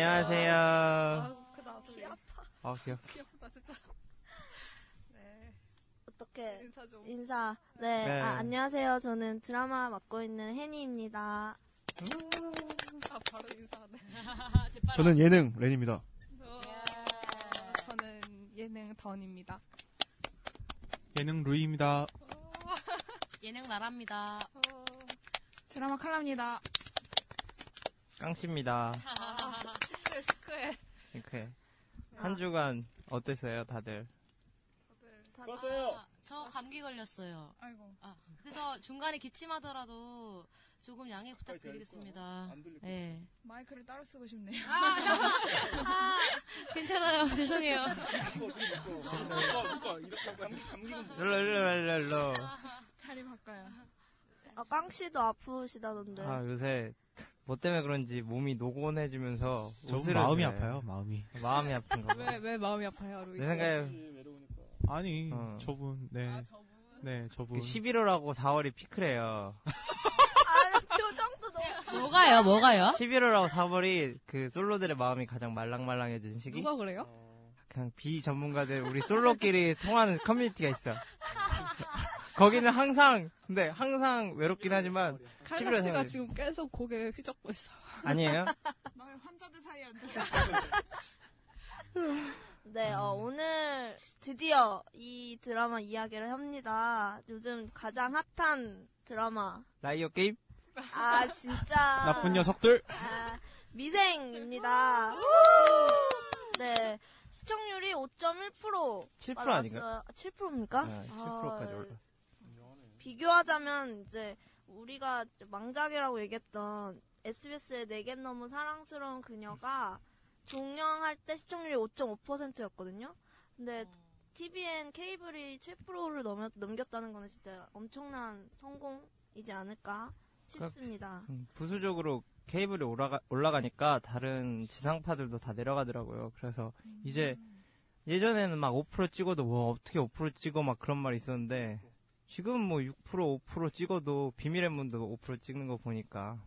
안녕하세요. 그 나서 귀 아파. 아, 귀엽. 귀 아프다 진짜. 네. 어떻게 인사 좀. 인사. 네. 네. 아, 안녕하세요. 저는 드라마 맡고 있는 혜니입니다. 아 바로 인사하네. 저는 예능 렌입니다. 어, 저는 예능 던입니다. 예능 루이입니다. 예능 나랍니다. 어, 드라마 칼라입니다. 깡씨입니다. 시크해 시크해. 이렇게. 한 주간 어땠어요, 다들? 아, 저 감기 걸렸어요. 아이고. 아, 그래서 중간에 기침하더라도 조금 양해 부탁드리겠습니다. 네. 마이크를 따로 쓰고 싶네요. 아, 괜찮아요. 죄송해요. 일로, 일로, 일로, 일로. 자리 바꿔요. 아, 깡씨도 아프시다던데. 아, 요새 뭐 때문에 그런지 몸이 노곤해지면서 저 마음이 해줘요. 아파요, 마음이. 마음이 아픈가 봐. 왜왜 마음이 아파요, 루이 내 씨? 생각에 아니, 어. 저분, 네. 아 저분. 네, 저분. 11월하고 4월이 피크래요. 아, 표정도 너무. 뭐가요? 뭐가요? 11월하고 4월이 그 솔로들의 마음이 가장 말랑말랑해진 시기? 누가 그래요? 그냥 비전문가들 우리 솔로끼리 통하는 커뮤니티가 있어. 거기는 항상 근데 항상 외롭긴 하지만 칼라 11월 씨가 생활이- 지금 계속 고개 휘젓고 있어. 아니에요? 나 환자들 사이에 앉아. 네, 어, 오늘 드디어 이 드라마 이야기를 합니다. 요즘 가장 핫한 드라마. 라이어 게임? 아, 진짜. 나쁜 녀석들! 아, 미생입니다. 네. 시청률이 5.1% 7% 아닌가요? 7%입니까? 네, 7%까지 올라. 비교하자면 이제 우리가 이제 망작이라고 얘기했던 SBS의 내겐 네 너무 사랑스러운 그녀가 종영할 때 시청률이 5.5%였거든요. 근데 TVN 케이블이 7%를 넘, 넘겼다는 거는 진짜 엄청난 성공이지 않을까 싶습니다. 음, 부수적으로 케이블이 올라가, 올라가니까 다른 지상파들도 다 내려가더라고요. 그래서 이제 예전에는 막 5% 찍어도 뭐 어떻게 5% 찍어 막 그런 말이 있었는데 지금 뭐 6% 5% 찍어도 비밀의 문도 5% 찍는 거 보니까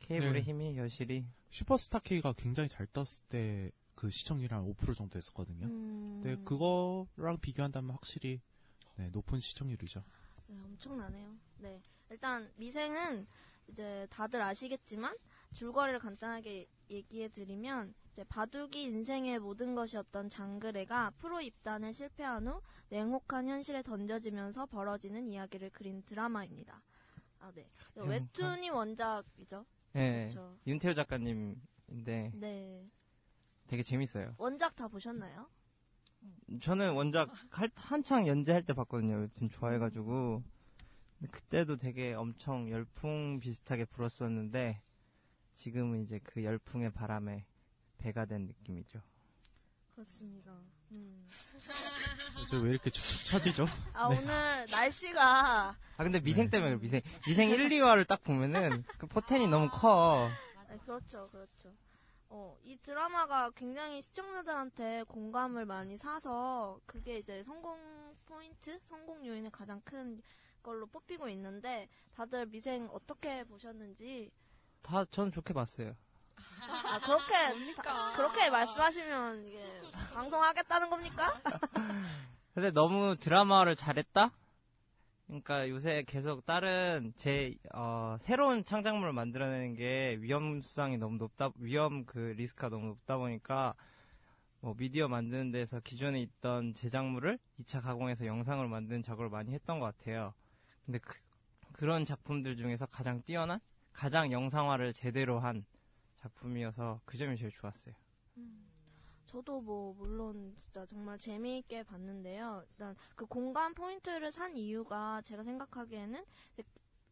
케이블의 네. 힘이 여실히 슈퍼스타 K가 굉장히 잘 떴을 때 그 시청률이 한 5% 정도 했었거든요. 음, 네, 그거랑 비교한다면 확실히 네, 높은 시청률이죠. 네, 엄청나네요. 네. 일단 미생은 이제 다들 아시겠지만 줄거리를 간단하게 얘기해 드리면 이제 바둑이 인생의 모든 것이었던 장그래가 프로 입단에 실패한 후 냉혹한 현실에 던져지면서 벌어지는 이야기를 그린 드라마입니다. 아, 네. 냉혹한- 웹툰이 원작이죠. 예, 그렇죠. 윤태호 작가님인데 네. 되게 재밌어요. 원작 다 보셨나요? 저는 원작 할- 한창 연재할 때 봤거든요. 웹툰 좋아해가지고 그때도 되게 엄청 열풍 비슷하게 불었었는데 지금은 이제 그 열풍의 바람에 배가 된 느낌이죠. 그렇습니다. 음. 저 왜 이렇게 축축 처지죠? 아, 오늘 날씨가 아 근데 미생 때문에 그래 미생 미생 1, 2화를 딱 보면은 그 포텐이 너무 커. 네, 그렇죠, 그렇죠. 어, 이 드라마가 굉장히 시청자들한테 공감을 많이 사서 그게 이제 성공 포인트, 성공 요인의 가장 큰 걸로 뽑히고 있는데 다들 미생 어떻게 보셨는지 다 전 좋게 봤어요. 아 그렇게 다- 그렇게 말씀하시면 이게 방송하겠다는 겁니까? 근데 너무 드라마를 잘했다? 그러니까 요새 계속 다른 제 어, 새로운 창작물을 만들어내는 게 위험 수상이 너무 높다 위험 그 리스크가 너무 높다 보니까 뭐 미디어 만드는 데서 기존에 있던 제작물을 2차 가공해서 영상을 만드는 작업을 많이 했던 것 같아요. 근데 그, 그런 작품들 중에서 가장 뛰어난 가장 영상화를 제대로 한 작품이어서 그 점이 제일 좋았어요. 저도 뭐 물론 진짜 정말 재미있게 봤는데요. 일단 그 공간 포인트를 산 이유가 제가 생각하기에는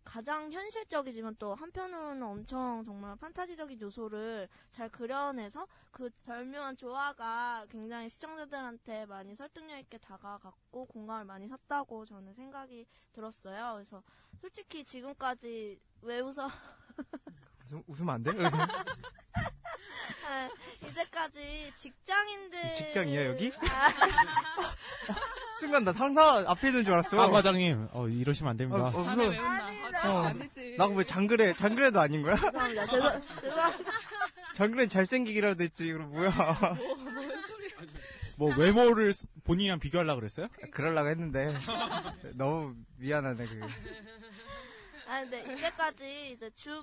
가장 현실적이지만 또 한편으로는 엄청 정말 판타지적인 요소를 잘 그려내서 그 절묘한 조화가 굉장히 시청자들한테 많이 설득력 있게 다가갔고 공감을 많이 샀다고 저는 생각이 들었어요. 그래서 솔직히 지금까지 왜 웃어? 웃음, 웃으면 안 돼? 아, 이제까지 직장인들 직장이야, 여기? 아, 순간 나 상사 앞에 있는 줄 알았어. 아, 과장님, 어, 이러시면 안 됩니다. 어, 어, 자네 무서워. 왜 온다? 아니다. 어, 아니지. 나왜 장그래, 장그래도 아닌 거야? 죄송합니다. 죄송, 죄송합니다. 장그래 잘생기기라도 했지, 그럼 뭐야. 뭔 소리야. 뭐, 외모를 쓰- 본인이랑 비교하려고 그랬어요? 그러려고 했는데. 너무 미안하네, 그게. 아 근데 이제까지 이제 주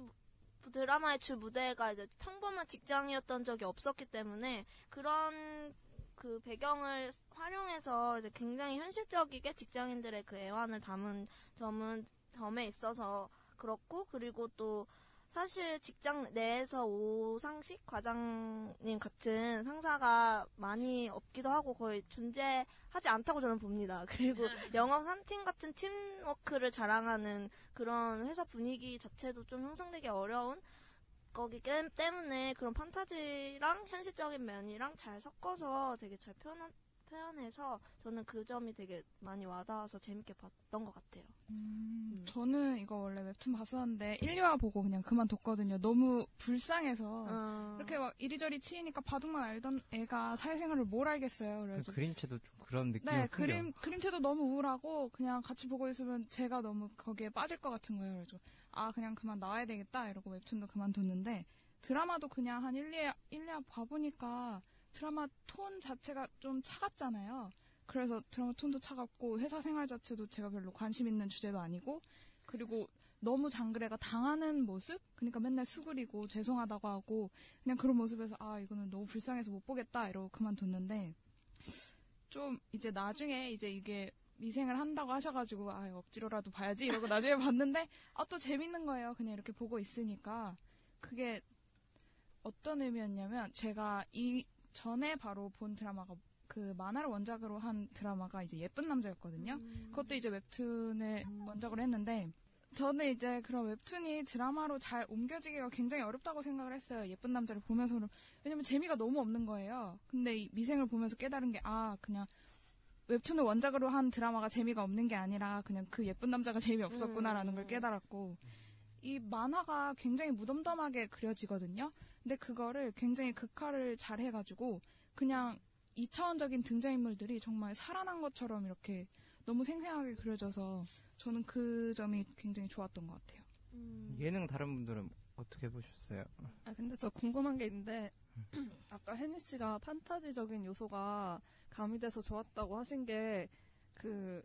드라마의 주 무대가 이제 평범한 직장이었던 적이 없었기 때문에 그런 그 배경을 활용해서 이제 굉장히 현실적이게 직장인들의 그 애환을 담은 점은 점에 있어서 그렇고 그리고 또 사실 직장 내에서 오상식 과장님 같은 상사가 많이 없기도 하고 거의 존재하지 않다고 저는 봅니다. 그리고 영업 3팀 같은 팀워크를 자랑하는 그런 회사 분위기 자체도 좀 형성되기 어려운 거기 때- 때문에 그런 판타지랑 현실적인 면이랑 잘 섞어서 되게 잘 표현, 표현해서 저는 그 점이 되게 많이 와닿아서 재밌게 봤던 것 같아요. 음, 저는 이거 원래 웹툰 봤었는데 1, 2화 보고 그냥 그만뒀거든요. 너무 불쌍해서. 어, 이렇게 막 이리저리 치이니까 바둑만 알던 애가 사회생활을 뭘 알겠어요. 그 그래서 그림체도 좀 그런 느낌이 네, 풍겨. 그림, 그림체도 너무 우울하고, 그냥 같이 보고 있으면 제가 너무 거기에 빠질 것 같은 거예요. 그래서, 아, 그냥 그만 나와야 되겠다. 이러고 웹툰도 그만뒀는데, 드라마도 그냥 한 1, 2화, 1, 2화 봐보니까, 드라마 톤 자체가 좀 차갑잖아요. 그래서 드라마 톤도 차갑고, 회사 생활 자체도 제가 별로 관심 있는 주제도 아니고, 그리고 너무 장그래가 당하는 모습? 그러니까 맨날 수그리고 죄송하다고 하고, 그냥 그런 모습에서, 아, 이거는 너무 불쌍해서 못 보겠다. 이러고 그만뒀는데, 좀 이제 나중에 이제 이게 미생을 한다고 하셔가지고 아 억지로라도 봐야지 이러고 나중에 봤는데 아 또 재밌는 거예요 그냥 이렇게 보고 있으니까 그게 어떤 의미였냐면 제가 이 전에 바로 본 드라마가 그 만화를 원작으로 한 드라마가 이제 예쁜 남자였거든요 그것도 이제 웹툰을 원작으로 했는데 저는 이제 그런 웹툰이 드라마로 잘 옮겨지기가 굉장히 어렵다고 생각을 했어요. 예쁜 남자를 보면서 는. 왜냐면 재미가 너무 없는 거예요. 근데 이 미생을 보면서 깨달은 게, 아, 그냥 웹툰을 원작으로 한 드라마가 재미가 없는 게 아니라 그냥 그 예쁜 남자가 재미 없었구나라는 걸 깨달았고, 이 만화가 굉장히 무덤덤하게 그려지거든요. 근데 그거를 굉장히 극화를 잘 해가지고, 그냥 2차원적인 등장인물들이 정말 살아난 것처럼 이렇게 너무 생생하게 그려져서 저는 그 점이 굉장히 좋았던 것 같아요. 음, 예능 다른 분들은 어떻게 보셨어요? 아, 근데 저 궁금한 게 있는데, 아까 혜니 씨가 판타지적인 요소가 가미돼서 좋았다고 하신 게, 그,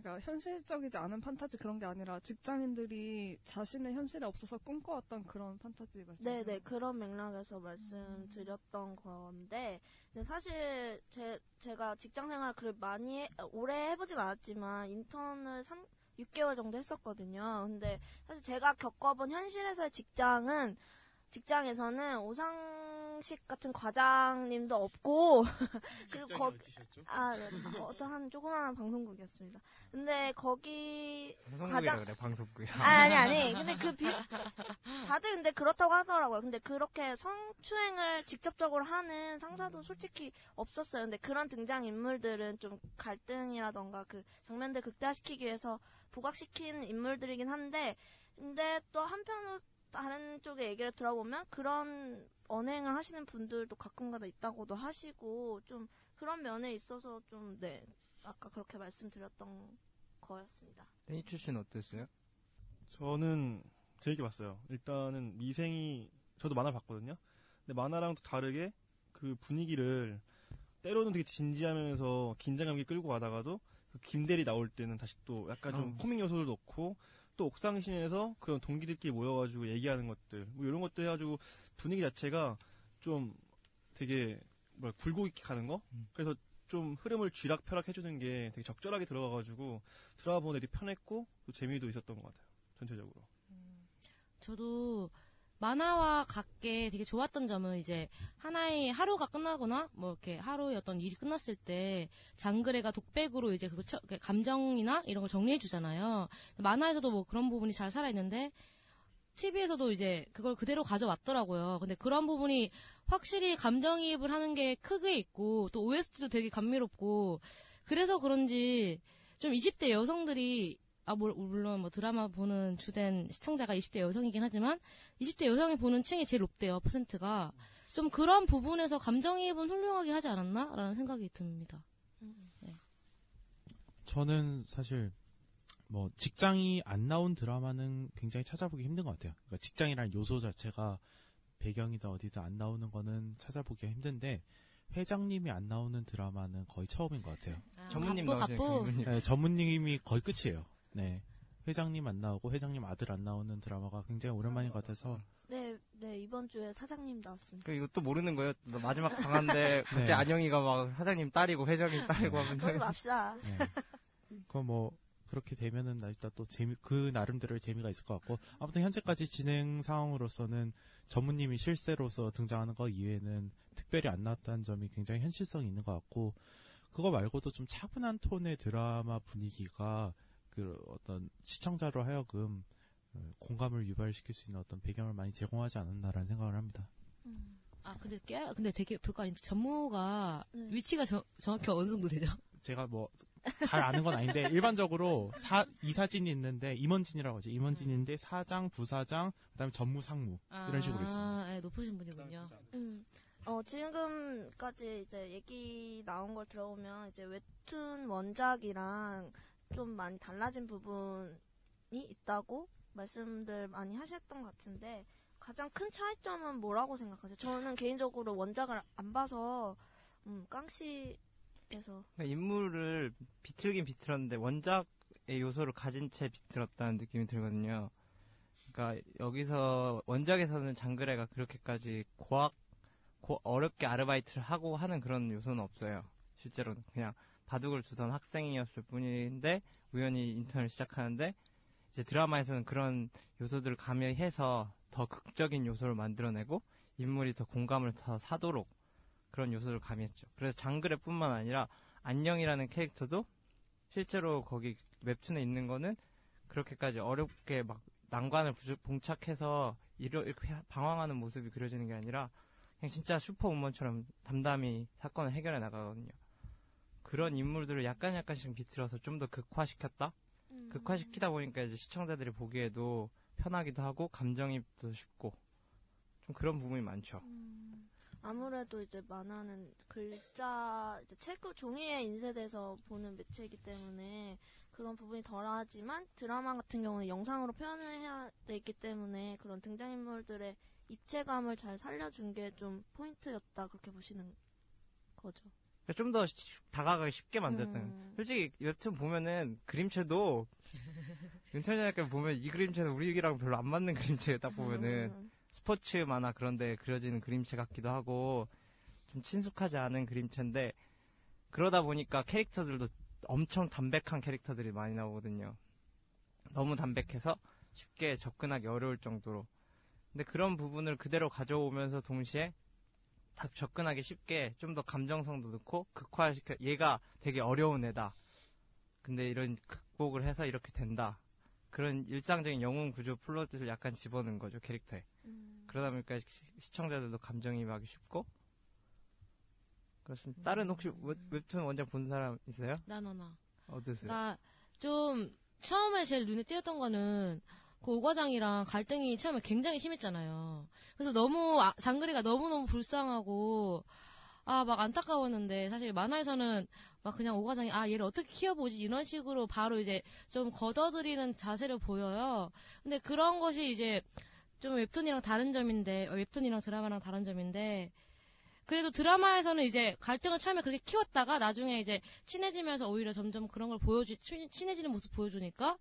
그러니까 현실적이지 않은 판타지 그런 게 아니라 직장인들이 자신의 현실에 없어서 꿈꿔왔던 그런 판타지 말씀. 네네 그런 맥락에서 말씀드렸던 건데 근데 사실 제 제가 직장 생활을 그렇게 많이 해- 오래 해보진 않았지만 인턴을 3 6개월 정도 했었거든요. 근데 사실 제가 겪어본 현실에서의 직장은 직장에서는 오상 식 같은 과장님도 없고 그리고 거 아, 네. 어떤 한 조그마한 방송국이었습니다. 근데 거기 가장- 그래, 방송국이라. 아니, 아니, 아니. 근데 그 비, 다들 근데 그렇다고 하더라고요. 근데 그렇게 성추행을 직접적으로 하는 상사도 솔직히 없었어요. 근데 그런 등장 인물들은 좀 갈등이라던가 그 장면들 극대화시키기 위해서 부각시킨 인물들이긴 한데, 근데 또 한편으로 다른 쪽의 얘기를 들어보면 그런 언행을 하시는 분들도 가끔가다 있다고도 하시고, 좀 그런 면에 있어서 좀, 네. 아까 그렇게 말씀드렸던 거였습니다. 데니츠 씨는 어땠어요? 저는 재밌게 봤어요. 일단은 미생이 저도 만화 봤거든요. 근데 만화랑 또 다르게 그 분위기를 때로는 되게 진지하면서 긴장감 있게 끌고 가다가도 그 김대리 나올 때는 다시 또 약간 좀 어. 코믹 요소를 넣고 또 옥상신에서 그런 동기들끼리 모여가지고 얘기하는 것들 뭐 이런 것들 해가지고 분위기 자체가 좀 되게 뭐야 굴곡 있게 가는 거? 그래서 좀 흐름을 쥐락펴락 해주는 게 되게 적절하게 들어가가지고 드라마 보는 되게 편했고 또 재미도 있었던 것 같아요 전체적으로. 저도 만화와 같게 되게 좋았던 점은 이제 하나의 하루가 끝나거나 뭐 이렇게 하루의 어떤 일이 끝났을 때 장그래가 독백으로 이제 그 감정이나 이런 걸 정리해 주잖아요. 만화에서도 뭐 그런 부분이 잘 살아 있는데 TV에서도 이제 그걸 그대로 가져왔더라고요. 근데 그런 부분이 확실히 감정이입을 하는 게 크게 있고 또 OST도 되게 감미롭고 그래서 그런지 좀 20대 여성들이 아, 물- 물론 뭐 드라마 보는 주된 시청자가 20대 여성이긴 하지만 20대 여성이 보는 층이 제일 높대요, 퍼센트가. 좀 그런 부분에서 감정이입은 훌륭하게 하지 않았나라는 생각이 듭니다. 네. 저는 사실 뭐 직장이 안 나온 드라마는 굉장히 찾아보기 힘든 것 같아요. 그러니까 직장이라는 요소 자체가 배경이다 어디다 안 나오는 거는 찾아보기가 힘든데 회장님이 안 나오는 드라마는 거의 처음인 것 같아요. 전무님 갑부, 나오시는 갑부. 전무님. 네, 전무님이 거의 끝이에요. 네. 회장님 안 나오고 회장님 아들 안 나오는 드라마가 굉장히 오랜만인 것 같아서 네, 네 이번 주에 사장님 나왔습니다. 그 이것도 모르는 거예요. 너 마지막 강한데 그때 네. 안영이가 막 사장님 딸이고 회장님 딸이고 하면 그러지 맙시다. 네. 그거 뭐 그렇게 되면은 나 일단 또 재미 그 나름대로의 재미가 있을 것 같고 아무튼 현재까지 진행 상황으로서는 전무님이 실세로서 등장하는 거 이외에는 특별히 안 나왔다는 점이 굉장히 현실성이 있는 것 같고 그거 말고도 좀 차분한 톤의 드라마 분위기가 그 어떤 시청자로 하여금 어, 공감을 유발시킬 수 있는 어떤 배경을 많이 제공하지 않았나라는 생각을 합니다. 아, 근데 깨, 근데 되게 별거 아닌데 전무가 네. 위치가 저- 정확히 어느 정도 되죠? 제가 뭐 잘 아는 건 아닌데 일반적으로 사, 이 사진이 있는데 임원진이라고 하죠. 임원진인데 사장, 부사장, 그다음에 전무, 상무 이런 식으로 있습니다. 아, 네, 높으신 분이군요. 음. 어, 지금까지 이제 얘기 나온 걸 들어보면 이제 웹툰 원작이랑 좀 많이 달라진 부분이 있다고 말씀들 많이 하셨던 것 같은데 가장 큰 차이점은 뭐라고 생각하세요? 저는 개인적으로 원작을 안 봐서 음, 깡씨 에서 그러니까 인물을 비틀긴 비틀었는데 원작의 요소를 가진 채 비틀었다는 느낌이 들거든요. 그러니까 여기서 원작에서는 장그래가 그렇게까지 고학 고, 어렵게 아르바이트를 하고 하는 그런 요소는 없어요. 실제로는 그냥 바둑을 두던 학생이었을 뿐인데 우연히 인턴을 시작하는데 이제 드라마에서는 그런 요소들을 가미해서 더 극적인 요소를 만들어내고 인물이 더 공감을 더 사도록 그런 요소를 가미했죠. 그래서 장그래뿐만 아니라 안녕이라는 캐릭터도 실제로 거기 웹툰에 있는 거는 그렇게까지 어렵게 막 난관을 부주- 봉착해서 이렇게 방황하는 모습이 그려지는 게 아니라 그냥 진짜 슈퍼우먼처럼 담담히 사건을 해결해 나가거든요. 그런 인물들을 약간 약간씩 비틀어서 좀 더 극화시켰다? 극화시키다 보니까 이제 시청자들이 보기에도 편하기도 하고 감정이입도 쉽고 좀 그런 부분이 많죠. 아무래도 이제 만화는 글자, 이제 책 종이에 인쇄돼서 보는 매체이기 때문에 그런 부분이 덜하지만 드라마 같은 경우는 영상으로 표현을 해야 되기 때문에 그런 등장인물들의 입체감을 잘 살려준 게 좀 포인트였다 그렇게 보시는 거죠. 좀 더 다가가기 쉽게 만들었던. 음. 솔직히 웹툰 보면은 그림체도 인터넷에 보면 이 그림체는 우리랑 별로 안 맞는 그림체예요. 딱 보면은 음. 스포츠 만화 그런데 그려지는 그림체 같기도 하고 좀 친숙하지 않은 그림체인데 그러다 보니까 캐릭터들도 엄청 담백한 캐릭터들이 많이 나오거든요. 너무 담백해서 쉽게 접근하기 어려울 정도로. 근데 그런 부분을 그대로 가져오면서 동시에 다 접근하기 쉽게 좀 더 감정성도 넣고 극화시켜 얘가 되게 어려운 애다. 근데 이런 극복을 해서 이렇게 된다. 그런 일상적인 영웅 구조 플롯을 약간 집어넣은 거죠 캐릭터에. 그러다 보니까 시- 시청자들도 감정이입하기 쉽고 그렇습니다. 다른 혹시 웹, 웹툰 원작 본 사람 있어요? 나나나. 어떠세요? 그러니까 좀 처음에 제일 눈에 띄었던 거는 그 오과장이랑 갈등이 처음에 굉장히 심했잖아요. 그래서 너무 아, 장그래가 너무 너무 불쌍하고 아 막 안타까웠는데 사실 만화에서는 막 그냥 오과장이 아 얘를 어떻게 키워보지 이런 식으로 바로 이제 좀 걷어들이는 자세로 보여요. 근데 그런 것이 이제 좀 웹툰이랑 다른 점인데 어, 웹툰이랑 드라마랑 다른 점인데 그래도 드라마에서는 이제 갈등을 처음에 그렇게 키웠다가 나중에 이제 친해지면서 오히려 점점 그런 걸 보여주 친- 친해지는 모습 보여주니까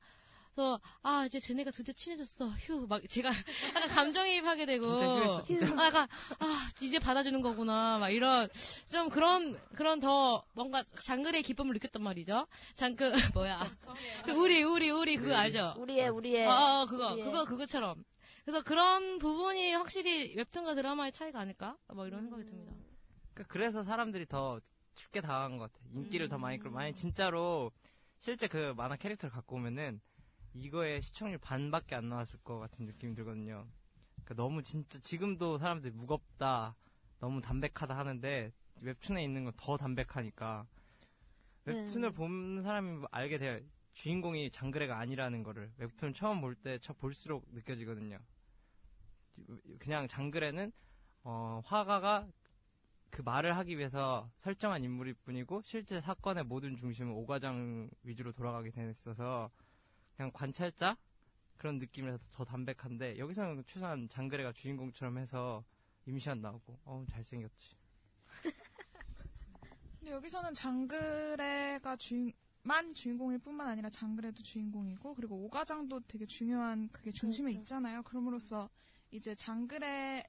그래서 아 이제 쟤네가 드디어 친해졌어. 휴 막 제가 약간 감정이입하게 되고. 진짜 휴했어, 진짜. 아, 약간 아 이제 받아주는 거구나. 막 이런 좀 그런 그런 더 뭔가 장글의 기쁨을 느꼈단 말이죠. 장그 뭐야. 그 우리 우리 우리 그거 알죠? 우리의 우리의. 어, 어, 그거 우리의. 그거 그거처럼 그래서 그런 부분이 확실히 웹툰과 드라마의 차이가 아닐까 뭐 이런 생각이 듭니다 그러니까 그래서 사람들이 더 쉽게 당한 것 같아. 인기를 더 많이 끌고 만약 진짜로 실제 그 만화 캐릭터를 갖고 오면은 이거의 시청률 반밖에 안 나왔을 것 같은 느낌이 들거든요. 그러니까 너무 진짜 지금도 사람들이 무겁다, 너무 담백하다 하는데 웹툰에 있는 건 더 담백하니까 웹툰을 네. 본 사람이 알게 돼요. 주인공이 장그래가 아니라는 거를 웹툰 처음 볼 때 볼수록 느껴지거든요. 그냥 장그래는 어, 화가가 그 말을 하기 위해서 설정한 인물일 뿐이고 실제 사건의 모든 중심은 오과장 위주로 돌아가게 돼 있어서 그냥 관찰자 그런 느낌이라서 더 담백한데 여기서는 최소한 장그래가 주인공처럼 해서 임시완 나오고 어 잘생겼지 근데 여기서는 장그래가 주인 만 주인공일 뿐만 아니라 장그래도 주인공이고 그리고 오가장도 되게 중요한 그게 중심에 그렇죠. 있잖아요. 그럼으로써 이제 장그래와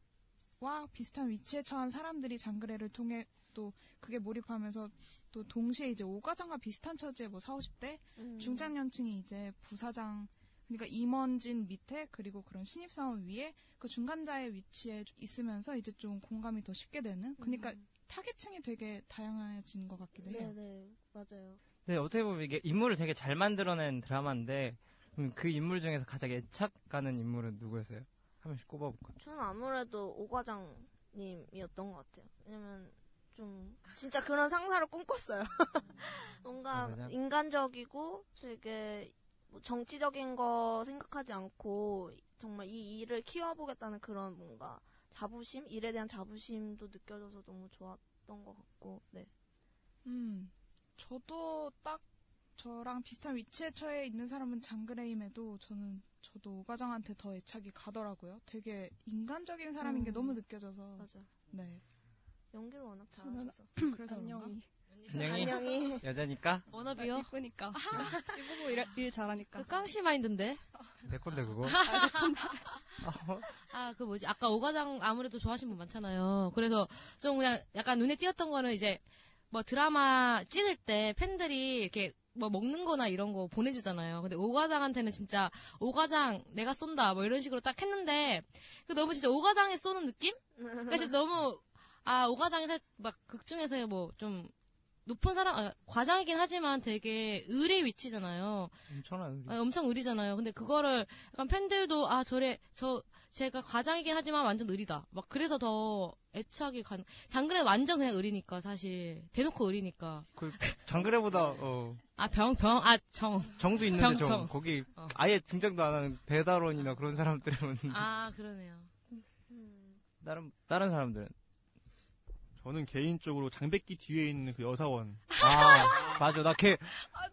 비슷한 위치에 처한 사람들이 장그래를 통해 또 그게 몰입하면서 또 동시에 이제 오가장과 비슷한 처지의 뭐 4, 50대 음. 중장년층이 이제 부사장 그러니까 임원진 밑에 그리고 그런 신입사원 위에 그 중간자의 위치에 있으면서 이제 좀 공감이 더 쉽게 되는 그러니까 타겟층이 되게 다양해진 것 같기도 해요. 음. 네네 맞아요. 근데 어떻게 보면 이게 인물을 되게 잘 만들어낸 드라마인데 음, 그 인물 중에서 가장 애착 가는 인물은 누구였어요? 한 명씩 꼽아볼까? 저는 아무래도 오과장님이었던 것 같아요. 왜냐면 좀 진짜 그런 상사를 꿈꿨어요. 뭔가 아? 인간적이고 되게 뭐 정치적인 거 생각하지 않고 정말 이 일을 키워보겠다는 그런 뭔가 자부심, 일에 대한 자부심도 느껴져서 너무 좋았던 것 같고, 네. 음, 저도 딱 저랑 비슷한 위치에 처해 있는 사람은 장그레임에도 저는 저도 오가장한테 더 애착이 가더라고요. 되게 인간적인 사람인 게 음. 너무 느껴져서. 맞아. 네. 연기를 워낙 잘하셔서. 그래서? 안녕이 안녕이 안녕히. 여자니까 워너비요 이쁘니까 이쁘고 일, 일 잘하니까 그 깡시 마인드인데 내 건데 그거 아, 그 뭐지? 아까 오과장 아무래도 좋아하시는 분 많잖아요. 그래서 좀 그냥 약간 눈에 띄었던 거는 이제 뭐 드라마 찍을 때 팬들이 이렇게 뭐 먹는 거나 이런 거 보내주잖아요. 근데 오과장한테는 진짜 오과장 내가 쏜다 뭐 이런 식으로 딱 했는데 그 너무 진짜 오과장에 쏘는 느낌? 그러니까 진짜 너무 아 오과장이 살- 막 극중에서 뭐 좀 높은 사람 아, 과장이긴 하지만 되게 의뢰 위치잖아요. 엄청난 의리. 아니, 엄청 의리잖아요. 근데 그거를 약간 팬들도 아 저래 저 제가 과장이긴 하지만 완전 의리다. 막 그래서 더 애착이 간. 장그래 완전 그냥 의리니까 사실 대놓고 의리니까. 그 장그래보다 어 아병 병 아 정. 정도 있는데 병청. 정 거기 어. 아예 등장도 안 하는 배달원이나 그런 사람들은 아 그러네요. 다른 다른 사람들은 저는 개인적으로 장백기 뒤에 있는 그 여사원. 아 맞아 나 걔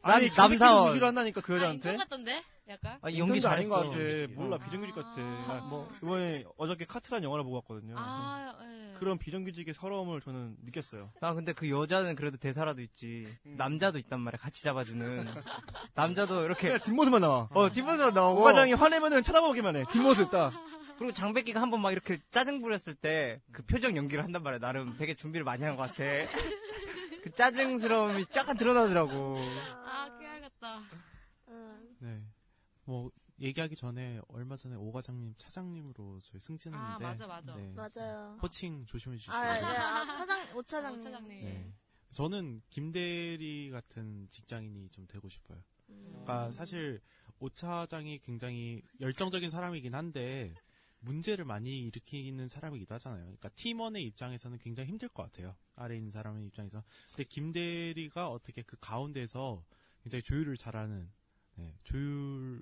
아니, 남- 장백기를 남사원. 무시를 한다니까 그아 여자한테. 인턴 같던데? 약간. 아, 연기 아닌 거. 같아. 몰라 비정규직 같아. 나뭐 이번에 어저께 카트란 영화를 보고 왔거든요. 아 예. 그런 비정규직의 서러움을 저는 느꼈어요. 나 근데 그 여자는 그래도 대사라도 있지. 음. 남자도 있단 말이야. 같이 잡아주는. 남자도 이렇게 뒷모습만 나와. 어 뒷모습 나오고. 오과장이 화내면은 쳐다보기만 해. 뒷모습 딱. 그리고 장백기가 한 번 막 이렇게 짜증 부렸을 때 그 표정 연기를 한단 말이야. 나름 되게 준비를 많이 한 것 같아. 그 짜증스러움이 약간 드러나더라고. 아 깨알같다. 네. 뭐 얘기하기 전에 얼마 전에 오 과장님 차장님으로 저희 승진했는데 아, 맞아, 맞아. 네. 맞아요. 호칭 조심해 주시고. 아, 네, 아, 차장, 오 차장님. 오 차장님. 네. 저는 김대리 같은 직장인이 좀 되고 싶어요. 음. 그러니까 사실 오 차장이 굉장히 열정적인 사람이긴 한데 문제를 많이 일으키는 사람이기도 하잖아요. 그러니까 팀원의 입장에서는 굉장히 힘들 것 같아요. 아래 있는 사람의 입장에서. 근데 김대리가 어떻게 그 가운데서 굉장히 조율을 잘하는 네, 조율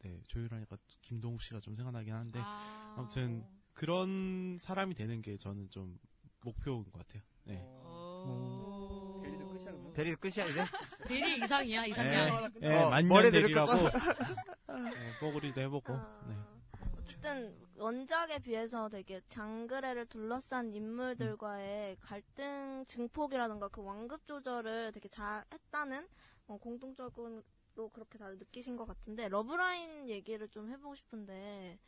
네, 조율하니까 김동욱 씨가 좀 생각나긴 하는데 아, 아무튼 그런 사람이 되는 게 저는 좀 목표인 것 같아요. 네. 오. 대리도 끝이야, 그러면? 대리도 끝이야 이제? 대리 이상이야 이상이야. 네, 어, 만년 머리 대리라고 네, 뽀글이도 해보고 네. 어쨌든 원작에 비해서 되게 장그래를 둘러싼 인물들과의 갈등 증폭이라든가 그 완급 조절을 되게 잘 했다는 어, 공통적으로 그렇게 다들 느끼신 것 같은데 러브라인 얘기를 좀 해보고 싶은데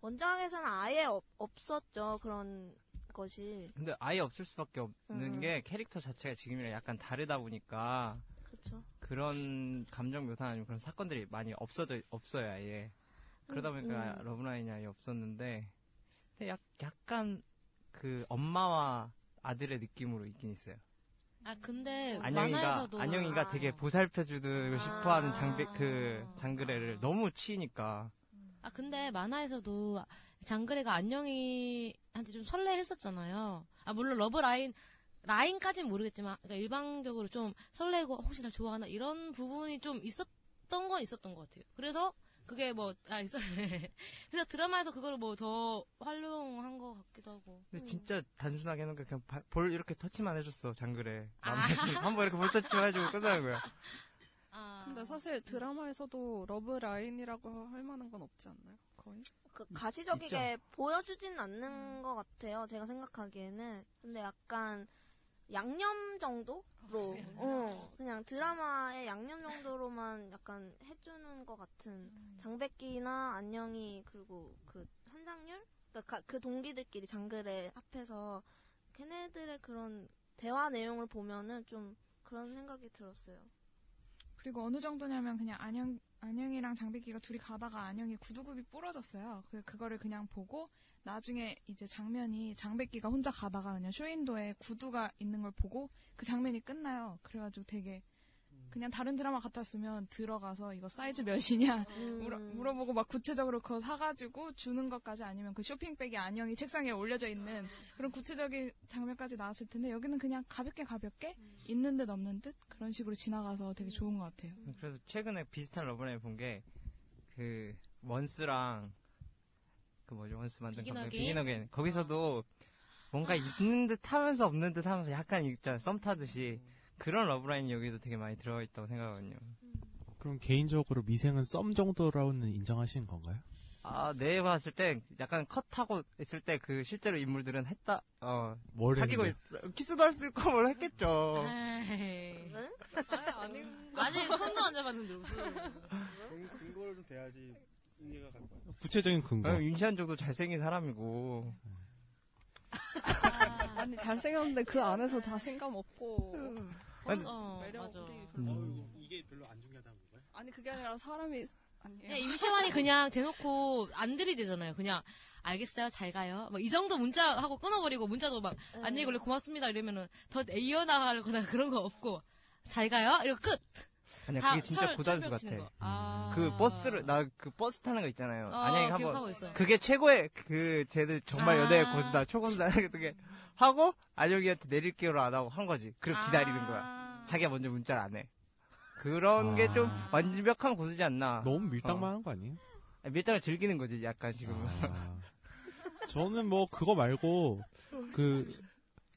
원작에서는 아예 없, 없었죠 그런 것이 근데 아예 없을 수밖에 없는 음. 게 캐릭터 자체가 지금이랑 약간 다르다 보니까 그렇죠. 그런 감정 묘사 아니면 그런 사건들이 많이 없어져 없어요 아예 그러다 음, 보니까 음. 러브라인이 아예 없었는데 근데 약, 약간 그 엄마와 아들의 느낌으로 있긴 있어요 아 근데 안영이가 만화에서도 안영이가 되게 보살펴주고 싶어하는 장배 그 장그래를 너무 치니까 아 근데 만화에서도 장그래가 안영이한테 좀 설레했었잖아요. 아 물론 love line line까지는 모르겠지만 그러니까 일방적으로 좀 설레고 혹시 날 좋아하나 이런 부분이 좀 있었던 건 있었던 것 같아요. 그래서 그게 뭐 아 있어 그래서 드라마에서 그거를 뭐더 활용한 것 같기도 하고. 근데 진짜 단순하게 해놓은 게 그냥 바- 볼 이렇게 터치만 해줬어 장그래 아. 한번 이렇게 볼 터치만 해주고 끝나는 거야 아. 근데 사실 드라마에서도 love line이라고 할 만한 건 없지 않나요? 거의? 그 가시적이게 보여주진 않는 것 같아요. 제가 생각하기에는. 근데 약간 양념 정도로, 어, 그냥 드라마의 양념 정도로만 약간 해주는 것 같은 장백기나 안영이 그리고 그 한석율, 그러니까 가- 그 동기들끼리 장글에 합해서 걔네들의 그런 대화 내용을 보면은 좀 그런 생각이 들었어요. 그리고 어느 정도냐면 그냥 안녕 안녕이랑 장백기가 둘이 가다가 안녕이 구두굽이 부러졌어요. 그 그거를 그냥 보고 나중에 이제 장면이 장백기가 혼자 가다가 그냥 쇼윈도에 구두가 있는 걸 보고 그 장면이 끝나요. 그래가지고 되게 그냥 다른 드라마 같았으면 들어가서 이거 사이즈 몇이냐 물어, 물어 보고 막 구체적으로 그거 사가지고 주는 것까지 아니면 그 쇼핑백이 안영이 책상에 올려져 있는 그런 구체적인 장면까지 나왔을 텐데 여기는 그냥 가볍게 가볍게 있는 듯 없는 듯 그런 식으로 지나가서 되게 좋은 것 같아요. 그래서 최근에 비슷한 love line 본 게 그 Once랑 그 뭐죠 Once 만든 Begin 감독 Again? Begin Again 거기서도 뭔가 있는 듯 하면서 없는 듯 하면서 약간 있잖아 썸 타듯이 그런 love line이 여기도 되게 많이 들어가 있다고 생각하거든요. 그럼 개인적으로 미생은 썸 정도로는 인정하시는 건가요? 아, 내 봤을 때 약간 컷하고 있을 때 그 실제로 인물들은 했다, 어, 뭘 사귀고 있? 키스도 할 수 있고 뭘 했겠죠. 에이. 아니, 아직 손도 안 잡았는데 무슨. 근거를 좀 대야지. 구체적인 근거. 어, 윤시한 정도 잘생긴 사람이고. 아 니 잘생겼는데 그 안에서 자신감 없고 아니, 어, 매력 맞아. 음. 이게 별로 안 중요하다는 건가요? 아니 그게 아니라 사람이 아니에요. 임시완이 그냥 대놓고 안 들이대잖아요. 그냥 알겠어요, 잘 가요. 막 이 정도 문자 하고 끊어버리고 문자도 막 안녕히 걸려 고맙습니다 이러면은 더 이어나가거나 그런 거 없고 잘 가요. 이러고 끝. 아니야, 다 그게 진짜 철- 고단수 같아. 거. 아. 그 버스를, 나 그 버스 타는 거 있잖아요. 어, 안양에 한번. 있어요. 그게 최고의, 그, 쟤들 정말 아. 연애의 고수다, 초고수다, 이렇게 하고, 안영이한테 내릴게로 안 하고 한 거지. 그리고 기다리는 아. 거야. 자기가 먼저 문자를 안 해. 그런 게좀 아. 완벽한 고수지 않나. 너무 밀당만 한거 아니에요? 밀당을 즐기는 거지, 약간 지금. 아. 저는 뭐 그거 말고 그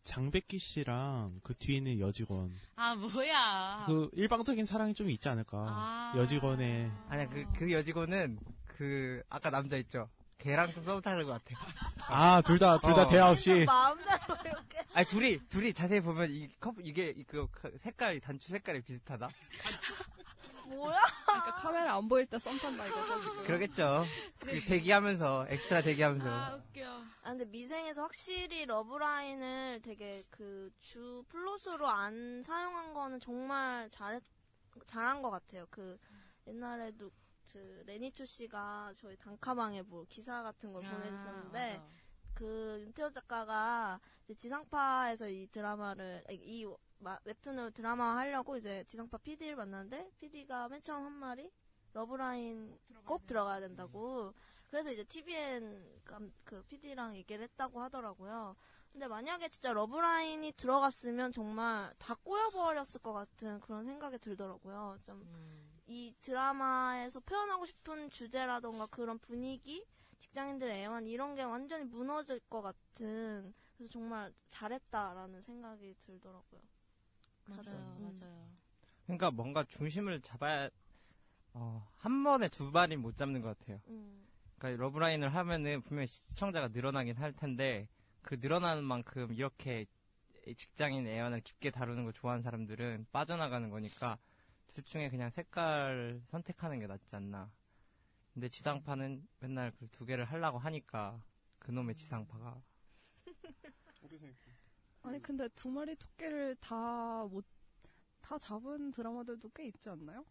장백기 씨랑 그 뒤에 있는 여직원 아 뭐야. 그 일방적인 사랑이 좀 있지 않을까 아. 여직원의 아니야, 그, 그 여직원은, 그, 아까 남자 있죠? 걔랑 좀 썸 타는 것 같아. 아 둘 다 둘다 어. 대화 없이 마음대로 이렇게. 아니, 둘이, 둘이 자세히 보면, 이 커플, 이게, 이 그, 그 색깔이, 단추 색깔이 비슷하다? 뭐야? 그러니까 카메라 안 보일 때 썸 탄다 이거죠 지금. 그러겠죠. 그 대기하면서, 엑스트라 대기하면서. 아 웃겨. 아, 근데 미생에서 확실히 love line을 되게 그 주 플롯으로 안 사용한 거는 정말 잘했, 잘한 것 같아요. 그 옛날에도 그 레니초 씨가 저희 단톡방에 뭐 기사 같은 걸 보내주셨는데 아, 맞아. 그 윤태호 작가가 이제 지상파에서 이 드라마를 이, 이 마- 웹툰을 드라마 하려고 이제 지상파 PD를 만났는데 PD가 맨 처음 한 말이 love line 꼭 들어가야 된다고. 그래서 이제 TVN 감- 그 PD랑 얘기를 했다고 하더라고요. 근데 만약에 진짜 love line이 들어갔으면 정말 다 꼬여버렸을 것 같은 그런 생각이 들더라고요. 좀 음. 이 드라마에서 표현하고 싶은 주제라던가 그런 분위기, 직장인들의 애환 이런 게 완전히 무너질 것 같은 그래서 정말 잘했다라는 생각이 들더라고요. 맞아요. 음. 맞아요. 그러니까 뭔가 중심을 잡아야, 어, 한 번에 두 발이 못 잡는 것 같아요. 음. 그러니까 러브라인을 하면은 분명히 시청자가 늘어나긴 할 텐데 그 늘어나는 만큼 이렇게 직장인 애연을 깊게 다루는 거 좋아하는 사람들은 빠져나가는 거니까 둘 중에 그냥 색깔 선택하는 게 낫지 않나. 근데 지상파는 맨날 그 두 개를 하려고 하니까 그놈의 지상파가 아니 근데 두 마리 토끼를 다 못 다 잡은 드라마들도 꽤 있지 않나요?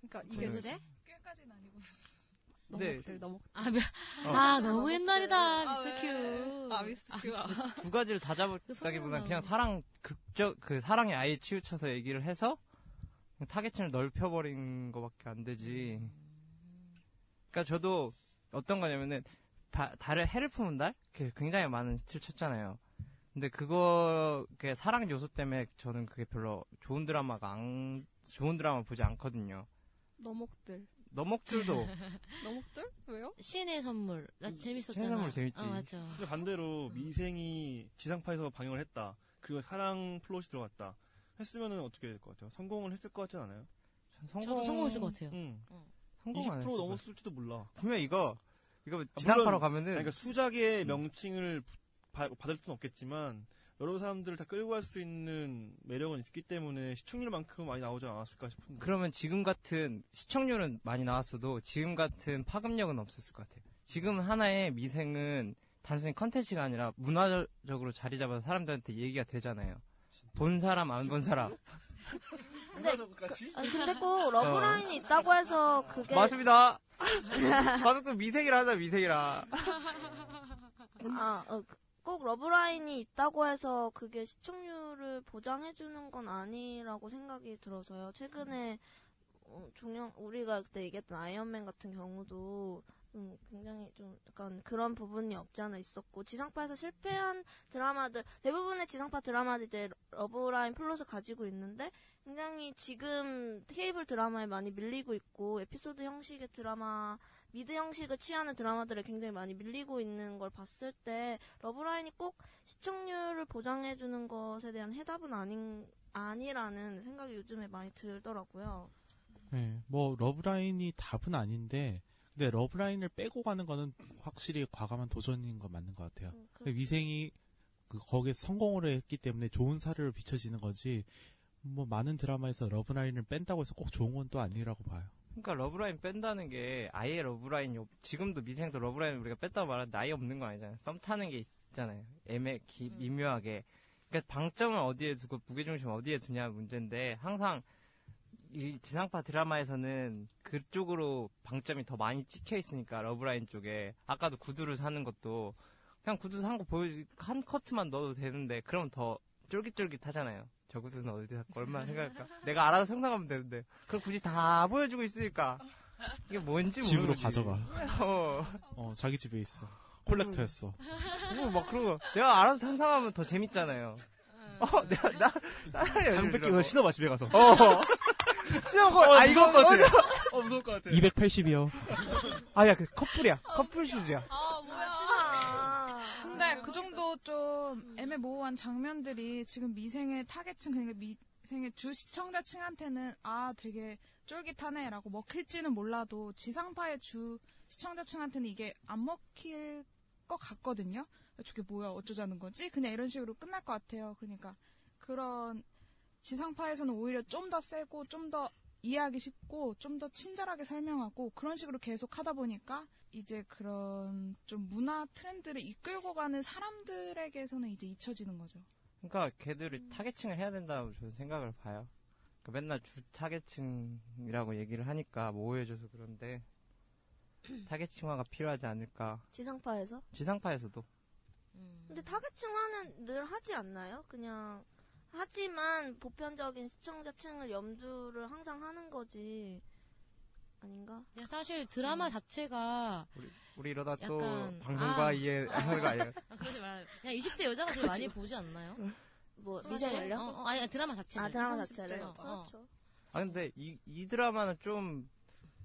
그러니까 이게 그래? 꽤까지 근데- 너목들 너목. 아, 미- 너목들. 아, 너무 옛날이다, 아, 미스터 왜? 큐. 아 미스터 큐. 아. 두 가지를 다 잡았다기보다는 그냥 사랑 극적 그 사랑에 아예 치우쳐서 얘기를 해서 타겟층을 넓혀버린 거밖에 안 되지. 그러니까 저도 어떤 거냐면은 바- 달을 해를 품은 달 그 굉장히 많은 히트를 쳤잖아요. 근데 그거 그 사랑 요소 때문에 저는 그게 별로 좋은 드라마가 안 좋은 드라마 보지 않거든요. 너목들. 너목들도 너목들? 왜요? 신의 선물. 나 재밌었잖아. 신의 선물 재밌지. 어, 맞아. 근데 반대로 미생이 지상파에서 방영을 했다. 그리고 사랑 플롯이 들어갔다. 했으면은 어떻게 될 것 같아요? 성공을 했을 것 같진 않아요? 저도 성공했을 것 같아요. 응. 성공 안20% 했을 것 넘었을지도 몰라. 분명 이거 이거 아, 지상파로 물론, 가면은 그러니까 수작의 명칭을 바- 받을 수는 없겠지만 여러 사람들을 다 끌고 갈 수 있는 매력은 있기 때문에 시청률만큼 많이 나오지 않았을까 싶은데. 그러면 지금 같은 시청률은 많이 나왔어도 지금 같은 파급력은 없었을 것 같아요. 지금 하나의 미생은 단순히 컨텐츠가 아니라 문화적으로 자리 잡아서 사람들한테 얘기가 되잖아요. 본 사람 안 본 사람. 근데, 그, 근데 꼭 러브라인이 있다고 해서 그게 맞습니다. 가족도 미생이라 하자 미생이라. 아, 어, 그- 꼭 러브라인이 있다고 해서 그게 시청률을 보장해주는 건 아니라고 생각이 들어서요. 최근에 어, 종영 우리가 그때 얘기했던 아이언맨 같은 경우도 음, 굉장히 좀 약간 그런 부분이 없지 않아 있었고 지상파에서 실패한 드라마들 대부분의 지상파 드라마들 이제 러브라인 플롯을 가지고 있는데 굉장히 지금 케이블 드라마에 많이 밀리고 있고 에피소드 형식의 드라마 미드 형식을 취하는 드라마들에 굉장히 많이 밀리고 있는 걸 봤을 때 러브라인이 꼭 시청률을 보장해주는 것에 대한 해답은 아닌 아니라는 생각이 요즘에 많이 들더라고요. 네, 뭐 러브라인이 답은 아닌데 근데 러브라인을 빼고 가는 거는 확실히 과감한 도전인 거 맞는 것 같아요. 근데 미생이 그 거기에 성공을 했기 때문에 좋은 사례로 비춰지는 거지. 뭐 많은 드라마에서 러브라인을 뺀다고 해서 꼭 좋은 건 또 아니라고 봐요. 그러니까 러브라인 뺀다는 게 아예 러브라인이 없, 지금도 미생도 러브라인 우리가 뺐다고 말하나 아예 없는 거 아니잖아요. 썸 타는 게 있잖아요. 애매, 기, 미묘하게. 그러니까 방점을 어디에 두고 무게중심 어디에 두냐 문제인데 항상 이 지상파 드라마에서는 그쪽으로 방점이 더 많이 찍혀 있으니까 러브라인 쪽에 아까도 구두를 사는 것도 그냥 구두 산 거 보여주 한 커트만 넣어도 되는데 그러면 더 쫄깃쫄깃하잖아요. 저 구두는 어디 얼마나 생각할까? 내가 알아서 상상하면 되는데 그걸 굳이 다 보여주고 있으니까 이게 뭔지 집으로 모르지. 가져가. 어. 어, 자기 집에 있어. 콜렉터였어. 뭐, 막 그러고 내가 알아서 상상하면 더 재밌잖아요. 어, 내가 나나 장뺏기 거 신어봐 집에 가서. 어. 신어고 아 이거 것 같아. 어, 어 무서울 것 같아. 280이요. 아야 그 커플이야. 커플 슈즈야. 아 뭐야? 근데 그 정도 좀 애매모호한 장면들이 지금 미생의 타겟층 그러니까 미생의 주 시청자층한테는 아 되게 쫄깃하네라고 먹힐지는 몰라도 지상파의 주 시청자층한테는 이게 안 먹힐 것 같거든요. 저게 뭐야 어쩌자는 거지? 그냥 이런 식으로 끝날 것 같아요. 그러니까 그런 지상파에서는 오히려 좀 더 세고 좀 더 이해하기 쉽고 좀 더 친절하게 설명하고 그런 식으로 계속 하다 보니까 이제 그런 좀 문화 트렌드를 이끌고 가는 사람들에게서는 이제 잊혀지는 거죠. 그러니까 걔들이 타겟층을 해야 된다고 저는 생각을 봐요. 그러니까 맨날 주 타겟층이라고 얘기를 하니까 모호해져서 그런데 타겟층화가 필요하지 않을까. 지상파에서? 지상파에서도. 근데 타겟층화는 늘 하지 않나요? 그냥 하지만 보편적인 시청자층을 염두를 항상 하는 거지 아닌가? 그냥 사실 드라마 자체가 우리 이러다 또 약간- 방송과 아. 이해 하는 거 아니에요? 아, 그러지 말아요. 그냥 20대 여자가 제일 많이 보지 않나요? 뭐? 미생을요? 어, 어, 아니 드라마 자체를. 아 드라마 30대. 자체를 어, 어. 그렇죠. 아 근데 이, 이 드라마는 좀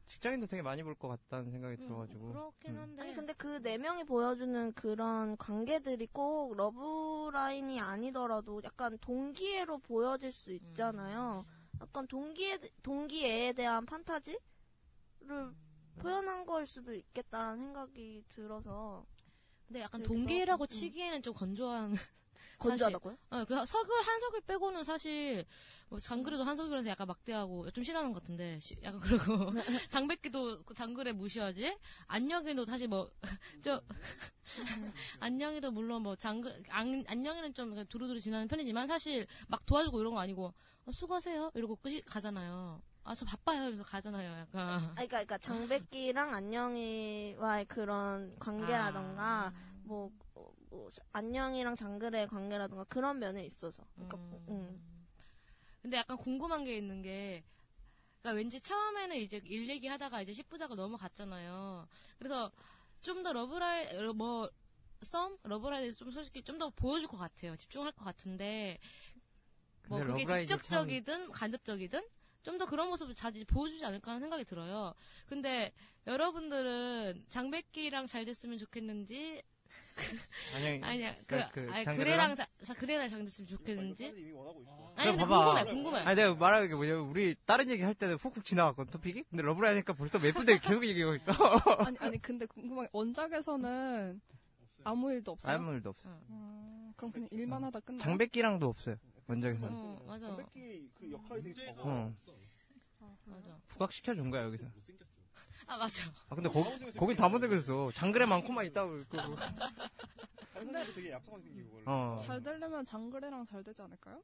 직장인도 되게 많이 볼 것 같다는 생각이 들어가지고. 그렇긴 한데. 아니 근데 그 네 명이 보여주는 그런 관계들이 꼭 러브 라인이 아니더라도 약간 동기애로 보여질 수 있잖아요. 약간 동기애 동기애에 대한 판타지 를 표현한 걸 거일 수도 있겠다라는 생각이 들어서. 근데 약간 되게 동계라고 음. 치기에는 좀 건조한. 건조하다고요? 어, 그 석을 한석을 빼고는 사실 뭐 장그래도 한석이라서 약간 막대하고 좀 싫어하는 것 같은데 시- 약간 그러고 장백기도 그 장그래 무시하지 안녕이도 사실 뭐 저 안녕이도 물론 뭐 장그 안, 안녕이는 좀 두루두루 지나는 편이지만 사실 막 도와주고 이런 거 아니고 어, 수고하세요 이러고 끝이 가잖아요. 아 저 바빠요 이러면서 가잖아요 약간. 아, 그러니까, 그러니까 장백기랑 안영이와의 그런 관계라던가 뭐, 어, 뭐 안영이랑 장그래의 관계라던가 그런 면에 있어서. 그러니까 음. 음. 근데 약간 궁금한 게 있는 게, 그러니까 왠지 처음에는 이제 일 얘기하다가 이제 10부작을 넘어갔잖아요. 그래서 좀 더 러브라이, 어, 뭐, 썸? 러브라인에 대해서 좀 솔직히 좀 더 보여줄 것 같아요. 집중할 것 같은데, 뭐 그게 직접적이든 간접적이든 좀 더 그런 모습을 자주 보여주지 않을까 하는 생각이 들어요. 근데 여러분들은 장백기랑 잘 됐으면 좋겠는지, 아니, 아니야, 그, 그러니까 그 아니? 그래랑, 자, 자, 그래랑 잘 됐으면 좋겠는지. 이미 원하고 있어. 아니, 근데 봐봐. 궁금해, 궁금해. 아니, 내가 말하는 게 뭐냐면, 우리 다른 얘기 할 때는 훅훅 지나갔거든, 토픽이? 근데 러브라인 하니까 벌써 몇 분째 계속 얘기하고 있어. 아니, 아니, 근데 궁금한 게 원작에서는 아무 일도 없어요? 아무 일도 없어. 음, 그럼 그냥 일만 하다 끝나. 장백기랑도 없어요, 원작에서는. 어, 맞아. 장백기 그 역할이 되게 작아. 어. 맞아. 부각시켜준 거야, 여기서. 아, 맞아. 아, 근데 거기, 거긴 다 못생겼어. 장그래 많고만 있다고. 그러고. 근데 되게 얍삽하게 생기고. 원래. 어. 잘 되려면 장그래랑 잘 되지 않을까요?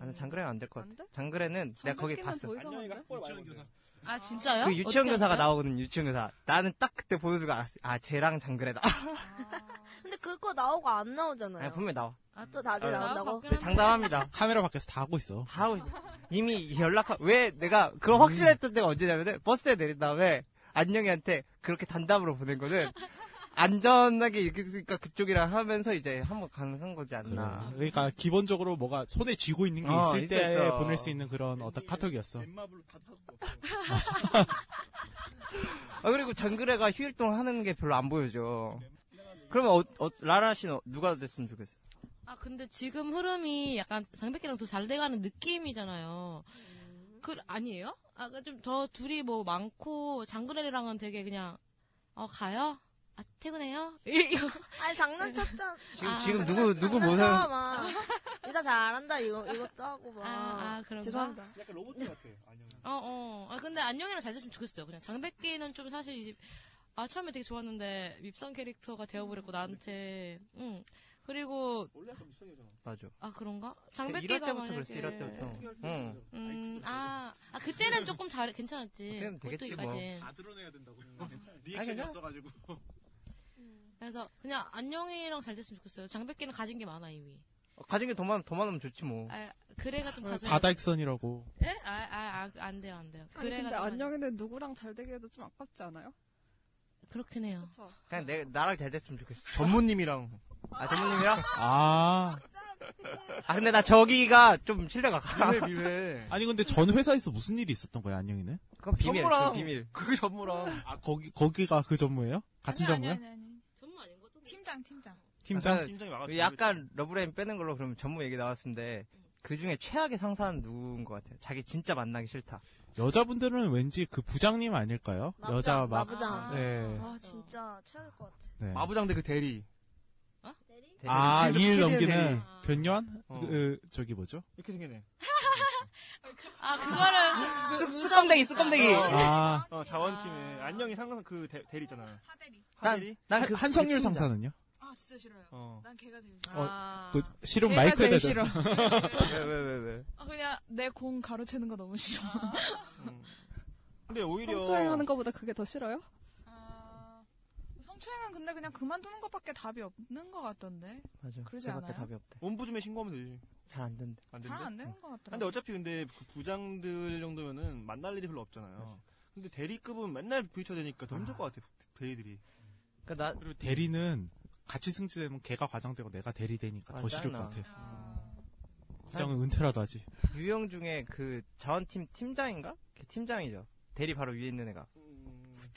아니, 장그래는 안 될 것 안 같아. 돼? 장그래는 내가 거기 봤어. 더 이상한데? 유치원 교사. 아, 진짜요? 그 유치원 어떻게 교사가 알았어요? 나오거든, 유치원 교사. 나는 딱 그때 보여주고 알았어. 아, 쟤랑 장그래다. 근데 그거 나오고 안 나오잖아요. 아니, 분명히 나와. 아, 또 다들 어, 나온다고? 네, 장담합니다. 카메라 밖에서 다 하고 있어. 다 하고 있어. 이미 연락하, 왜 내가 그걸 확실했던 때가 언제냐면은 버스에 내린 다음에 안녕이한테 그렇게 단답으로 보낸 거는 안전하게 있으니까 그쪽이랑 하면서 이제 한번 가능한 거지 않나. 그래. 그러니까 기본적으로 뭐가 손에 쥐고 있는 게 어, 있을 있어, 때 있어. 보낼 수 있는 그런 어떤 카톡이었어. 엠마블로 다 타고 아, 그리고 장그래가 휴일동 하는 게 별로 안 보여져. 그러면 어, 어, 라라 씨는 누가 됐으면 좋겠어? 아, 근데 지금 흐름이 약간 장백기랑 더 잘 돼가는 느낌이잖아요. 그, 아니에요? 아, 좀더 둘이 뭐 많고, 장그래랑은 되게 그냥, 어, 가요? 아, 퇴근해요? 이거. 아니, 장난쳤잖아. 지금, 아, 지금 누구, 누구? 장난쳐, 막. 인사 잘한다, 이거, 이것도 하고, 막. 아, 아, 그런가? 죄송합니다. 약간 로봇 같아. 안녕. 어, 어. 아, 근데 안녕이랑 잘 됐으면 좋겠어요. 그냥 장백기는 좀 사실 이제, 아, 처음에 되게 좋았는데, 밉상 캐릭터가 되어버렸고, 나한테. 응. 그리고, 원래 약간 미션이잖아. 맞아. 아, 그런가? 이럴 장백기가 때부터 만약에. 그랬어, 이럴 때부터. 응. 음, 아, 아, 그때는 조금 잘, 괜찮았지. 그때는 되겠지, 뭐. 다 드러내야 된다고. 리액션이 없어가지고. 그래서 그냥 안녕이랑 잘 됐으면 좋겠어요. 장백기는 가진 게 많아 이미. 어, 가진 게 더 많, 더 많으면 좋지 뭐. 아, 그래가 좀 가진. 바다익선이라고. 예? 아, 아, 아, 안 돼요, 안 돼요. 아니, 그래가 근데 좀 안녕이는 누구랑 잘 되게 해도 좀 아깝지 않아요? 그렇긴 해요. 그쵸? 그냥 내, 나랑 잘 됐으면 좋겠어. 전무님이랑. 아, 전무님이랑? 아. 아, 근데 나 저기가 좀 신뢰가 가. 미회 미회. 아니 근데 전 회사에서 무슨 일이 있었던 거야 안녕이는? 그건 비밀, 전무랑. 그 비밀. 그게 전무랑. 아 거기 거기가 그 전무예요? 같은 아니, 전무야? 아니, 아니, 아니. 전무 아닌 것도 팀장, 팀장. 팀장? 아, 팀장이 와가지고. 그 약간 러브라인 빼는 걸로 그러면 전무 얘기 나왔는데 그 중에 최악의 상사는 누군 것 같아요? 자기 진짜 만나기 싫다. 여자분들은 왠지 그 부장님 아닐까요? 마부장, 여자 막 마부장. 네. 아, 진짜 최악일 것 같아. 네. 마부장 대 그 대리. 아, 지금도 일 스케줄 넘기는 대리. 변년? 어. 그, 저기 뭐죠? 이렇게 생기네. 아, 그거를 쑥- 쑥검댕이, 쑥검댕이. 아, 어, 자원팀에. 안녕이 상상 그 대, 대리 있잖아요. 하대리. 하대리? 난 한- 그 한성률. 상사는요? 아, 진짜 싫어요. 어. 난 걔가 제일 싫어. 어, 아, 그 실은 걔가 마이크에 대자. 싫어. 왜, 왜, 왜, 왜? 아, 그냥 내 공 가로채는 거 너무 싫어. 음. 근데 오히려. 성추행 하는 것보다 그게 더 싫어요? 아, 성추행은 근데 그냥 그만두는 것밖에 답이 없는 것 같던데. 맞아. 그러지 않아요? 답이 없대. 온부즘에 신고하면 되지. 잘 안 된대. 안잘 된대? 안 되는 것 같더라고. 근데 어차피 근데 그 부장들 정도면은 만날 일이 별로 없잖아요. 근데 대리급은 맨날 부딪혀야 되니까 더 힘들 것 같아, 대리들이. 그니까 나, 그리고 대리는 같이 승진되면 걔가 과장되고 내가 대리되니까 더 아, 싫을 것. 같아. 아, 부장은 은퇴라도 하지. 유형 중에 그 자원팀 팀장인가? 걔 팀장이죠. 대리 바로 위에 있는 애가.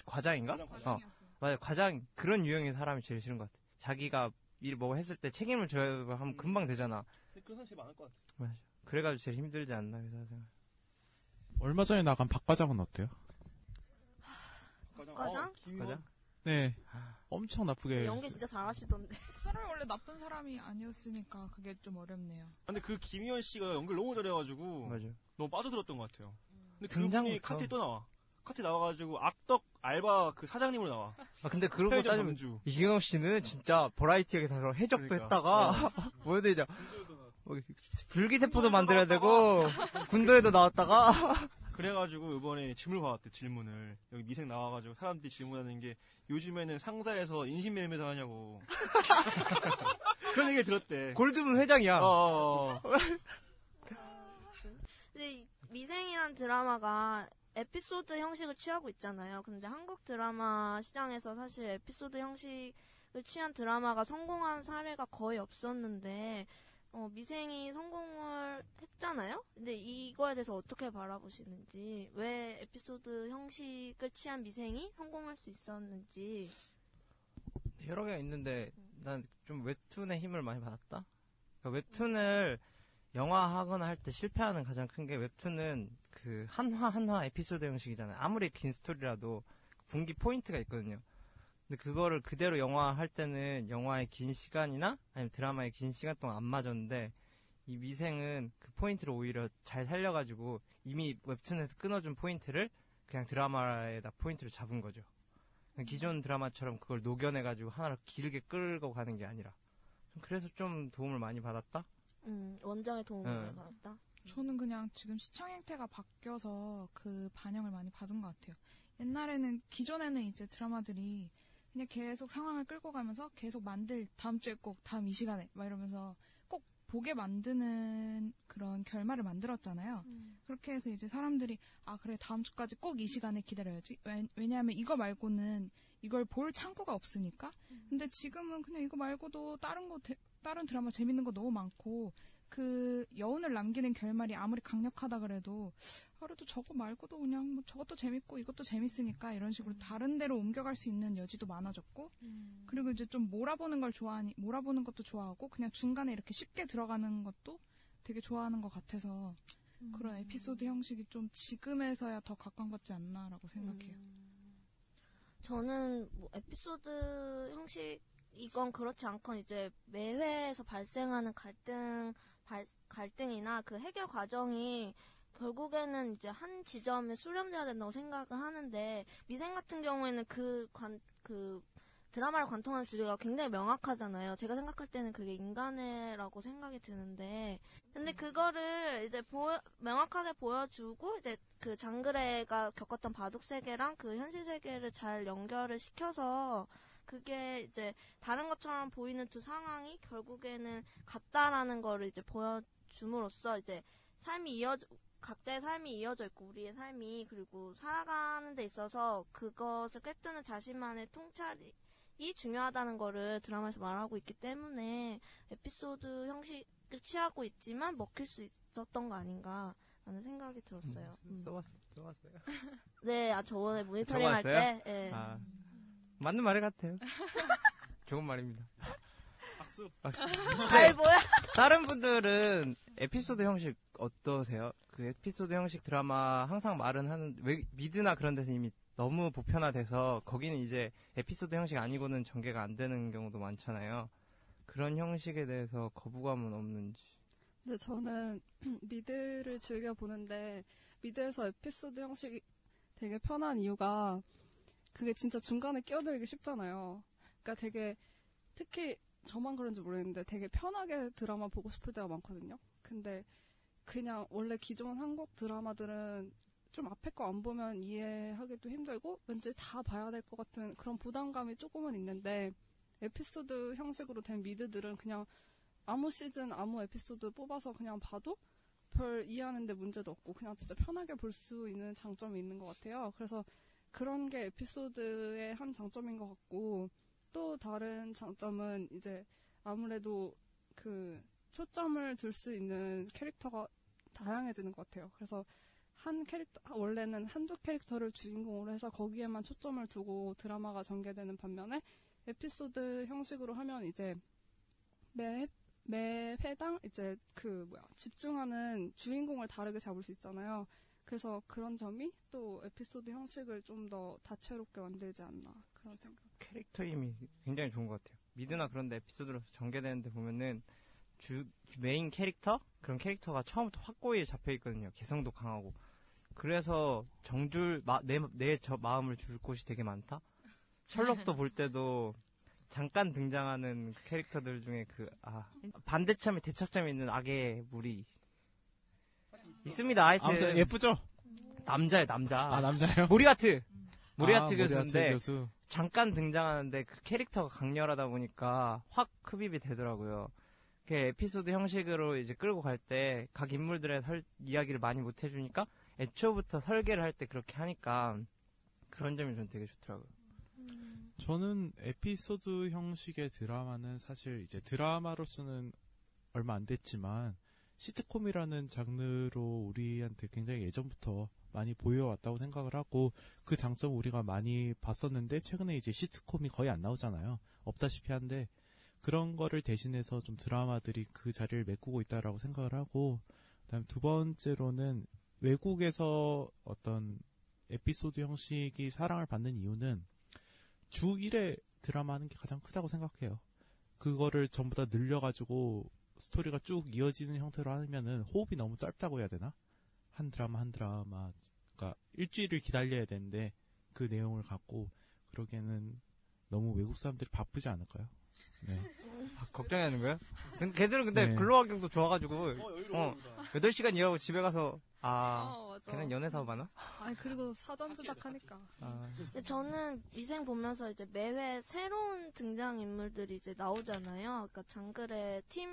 과장인가? 과장, 과장. 어. 맞아. 과장, 그런 유형의 사람이 제일 싫은 것 같아. 자기가 일 뭐 했을 때 책임을 져야 하면 금방 되잖아. 근데 그런 사람 제일 많을 것 같아. 맞아. 그래가지고 제일 힘들지 않나, 회사 생활. 얼마 전에 나간 박 과장은 어때요? 과장? 과장? 네. 엄청 나쁘게. 연기 진짜 잘하시던데. 그 사람이 원래 나쁜 사람이 아니었으니까 그게 좀 어렵네요. 근데 그 김희원 씨가 연기를 너무 잘해가지고 맞아. 너무 빠져들었던 것 같아요. 근데 등장부터. 그분이 카트에 또 나와. 카트에 나와가지고 악덕 알바 그 사장님으로 나와. 아 근데 그러고 편의점 따지면 점주. 이경영 씨는 진짜 버라이티하게 다 해적도 그러니까. 했다가 뭐 해야 되냐 뭐 불기세포도 만들어야 되고 군도에도 나왔다가 그래가지고 이번에 질문을 받았대 질문을 여기 미생 나와가지고 사람들이 질문하는 게 요즘에는 상사에서 인신매매사 하냐고 그런 얘기 들었대. 골드문 회장이야. 어, 어, 어. 근데 이 미생이란 드라마가 에피소드 형식을 취하고 있잖아요. 근데 한국 드라마 시장에서 사실 에피소드 형식을 취한 드라마가 성공한 사례가 거의 없었는데 어, 미생이 성공을 했잖아요. 근데 이거에 대해서 어떻게 바라보시는지 왜 에피소드 형식을 취한 미생이 성공할 수 있었는지 여러 개가 있는데 난 좀 웹툰의 힘을 많이 받았다. 그러니까 웹툰을 영화하거나 할 때 실패하는 가장 큰 게 웹툰은 그 한 화 한 화 에피소드 형식이잖아요. 아무리 긴 스토리라도 분기 포인트가 있거든요. 근데 그거를 그대로 영화 할 때는 영화의 긴 시간이나 아니면 드라마의 긴 시간 동안 안 맞았는데 이 미생은 그 포인트를 오히려 잘 살려가지고 이미 웹툰에서 끊어준 포인트를 그냥 드라마에다 포인트를 잡은 거죠. 기존 드라마처럼 그걸 녹여내가지고 하나로 길게 끌고 가는 게 아니라 좀 그래서 좀 도움을 많이 받았다. 음, 원장의 도움을 네. 많이 받았다. 저는 그냥 지금 시청 행태가 바뀌어서 그 반영을 많이 받은 것 같아요. 옛날에는 기존에는 이제 드라마들이 그냥 계속 상황을 끌고 가면서 계속 만들 다음 주에 꼭 다음 이 시간에 막 이러면서 꼭 보게 만드는 그런 결말을 만들었잖아요. 그렇게 해서 이제 사람들이 아 그래 다음 주까지 꼭 이 시간에 기다려야지. 왜, 왜냐하면 이거 말고는 이걸 볼 창구가 없으니까. 근데 지금은 그냥 이거 말고도 다른 거 대- 다른 드라마 재밌는 거 너무 많고 그 여운을 남기는 결말이 아무리 강력하다 그래도 그래도 저거 말고도 그냥 뭐 저것도 재밌고 이것도 재밌으니까 이런 식으로 다른 데로 옮겨갈 수 있는 여지도 많아졌고 그리고 이제 좀 몰아보는 걸 좋아하니 몰아보는 것도 좋아하고 그냥 중간에 이렇게 쉽게 들어가는 것도 되게 좋아하는 것 같아서 그런 에피소드 형식이 좀 지금에서야 더 각광받지 않나라고 생각해요. 저는 뭐 에피소드 형식 이건 그렇지 않건 이제 매회에서 발생하는 갈등 발, 갈등이나 그 해결 과정이 결국에는 이제 한 지점에 수렴돼야 된다고 생각을 하는데 미생 같은 경우에는 그 관 그 드라마를 관통하는 주제가 굉장히 명확하잖아요. 제가 생각할 때는 그게 인간애라고 생각이 드는데 근데 그거를 이제 보여, 명확하게 보여주고 이제 그 장그래가 겪었던 바둑 세계랑 그 현실 세계를 잘 연결을 시켜서 그게 이제 다른 것처럼 보이는 두 상황이 결국에는 같다라는 거를 이제 보여줌으로써 이제 삶이 이어져 각자의 삶이 이어져 있고 우리의 삶이 그리고 살아가는 데 있어서 그것을 꿰뚫는 자신만의 통찰이 중요하다는 거를 드라마에서 말하고 있기 때문에 에피소드 형식을 취하고 있지만 먹힐 수 있었던 거 아닌가 라는 생각이 들었어요. 음. 써봤어, 써봤어요. 네, 아 저번에 모니터링 할? 때, 예. 아, 맞는 말 같아요. 좋은 말입니다. 박수. 아이, 뭐야? 다른 분들은 에피소드 형식 어떠세요? 그 에피소드 형식 드라마 항상 말은 하는 왜 미드나 그런 데서 이미 너무 보편화돼서 거기는 이제 에피소드 형식 아니고는 전개가 안 되는 경우도 많잖아요. 그런 형식에 대해서 거부감은 없는지. 근데 저는 미드를 즐겨 보는데 미드에서 에피소드 형식이 되게 편한 이유가 그게 진짜 중간에 끼어들기 쉽잖아요. 그러니까 되게 특히 저만 그런지 모르겠는데 되게 편하게 드라마 보고 싶을 때가 많거든요. 근데 그냥 원래 기존 한국 드라마들은 좀 앞에 거 안 보면 이해하기도 힘들고 왠지 다 봐야 될 것 같은 그런 부담감이 조금은 있는데 에피소드 형식으로 된 미드들은 그냥 아무 시즌 아무 에피소드 뽑아서 그냥 봐도 별 이해하는데 문제도 없고 그냥 진짜 편하게 볼 수 있는 장점이 있는 것 같아요. 그래서 그런 게 에피소드의 한 장점인 것 같고 또 다른 장점은 이제 아무래도 그 초점을 둘 수 있는 캐릭터가 다양해지는 것 같아요. 그래서 한 캐릭터 원래는 한두 캐릭터를 주인공으로 해서 거기에만 초점을 두고 드라마가 전개되는 반면에 에피소드 형식으로 하면 이제 매, 매 회당 이제 그 뭐야 집중하는 주인공을 다르게 잡을 수 있잖아요. 그래서 그런 점이 또 에피소드 형식을 좀 더 다채롭게 만들지 않나 그런 생각. 캐릭터 힘이 굉장히 좋은 것 같아요. 미드나 그런 데 에피소드로 전개되는데 보면은 주, 주 메인 캐릭터 그런 캐릭터가 처음부터 확고히 잡혀 있거든요. 개성도 강하고 그래서 정줄 내내 저 마음을 줄 곳이 되게 많다. 셜록도 볼 때도 잠깐 등장하는 그 캐릭터들 중에 그 아 반대참에 대척점에 있는 악의 무리 있습니다. 하여튼 아무튼 예쁘죠? 남자예요, 남자. 아, 남자예요? 모리아티. 모리아티 아, 교수인데 모리아티 교수. 잠깐 등장하는데 그 캐릭터가 강렬하다 보니까 확 흡입이 되더라고요. 그 에피소드 형식으로 이제 끌고 갈 때 각 인물들의 설, 이야기를 많이 못 해주니까 애초부터 설계를 할 때 그렇게 하니까 그런 점이 전 되게 좋더라고요. 저는 에피소드 형식의 드라마는 사실 이제 드라마로서는 얼마 안 됐지만 시트콤이라는 장르로 우리한테 굉장히 예전부터 많이 보여왔다고 생각을 하고 그 장점을 우리가 많이 봤었는데 최근에 이제 시트콤이 거의 안 나오잖아요. 없다시피 한데 그런 거를 대신해서 좀 드라마들이 그 자리를 메꾸고 있다라고 생각을 하고 그다음 두 번째로는 외국에서 어떤 에피소드 형식이 사랑을 받는 이유는 주 1회 드라마 하는 게 가장 크다고 생각해요. 그거를 전부 다 늘려가지고 스토리가 쭉 이어지는 형태로 하면은 호흡이 너무 짧다고 해야 되나? 한 드라마 한 드라마, 그러니까 일주일을 기다려야 되는데 그 내용을 갖고 그러기에는 너무 외국 사람들이 바쁘지 않을까요? 네. 아, 걱정하는 거야? 근데 걔들은 근데 네. 근로 환경도 좋아가지고 어, 8시간 일하고 집에 가서 아 어, 맞아. 걔는 연애 사업 하나? 아 그리고 사전 제작하니까. 아, 근데 저는 미생 보면서 이제 매회 새로운 등장 인물들이 이제 나오잖아요. 그러니까 장글의 팀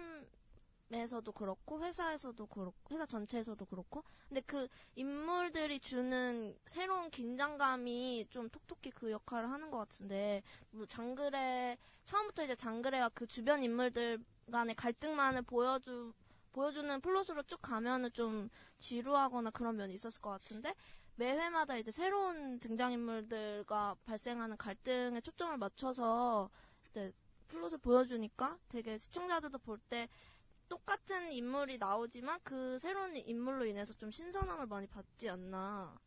에서도 그렇고 회사에서도 그렇고 회사 전체에서도 그렇고. 근데 그 인물들이 주는 새로운 긴장감이 좀 톡톡히 그 역할을 하는 것 같은데 뭐 장그래 처음부터 이제 장그래와 그 주변 인물들 간의 갈등만을 보여주 보여주는 플롯으로 쭉 가면은 좀 지루하거나 그런 면이 있었을 것 같은데 매 회마다 이제 새로운 등장인물들과 발생하는 갈등에 초점을 맞춰서 이제 플롯을 보여주니까 되게 시청자들도 볼때 똑같은 인물이 나오지만 그 새로운 인물로 인해서 좀 신선함을 많이 받지 않나.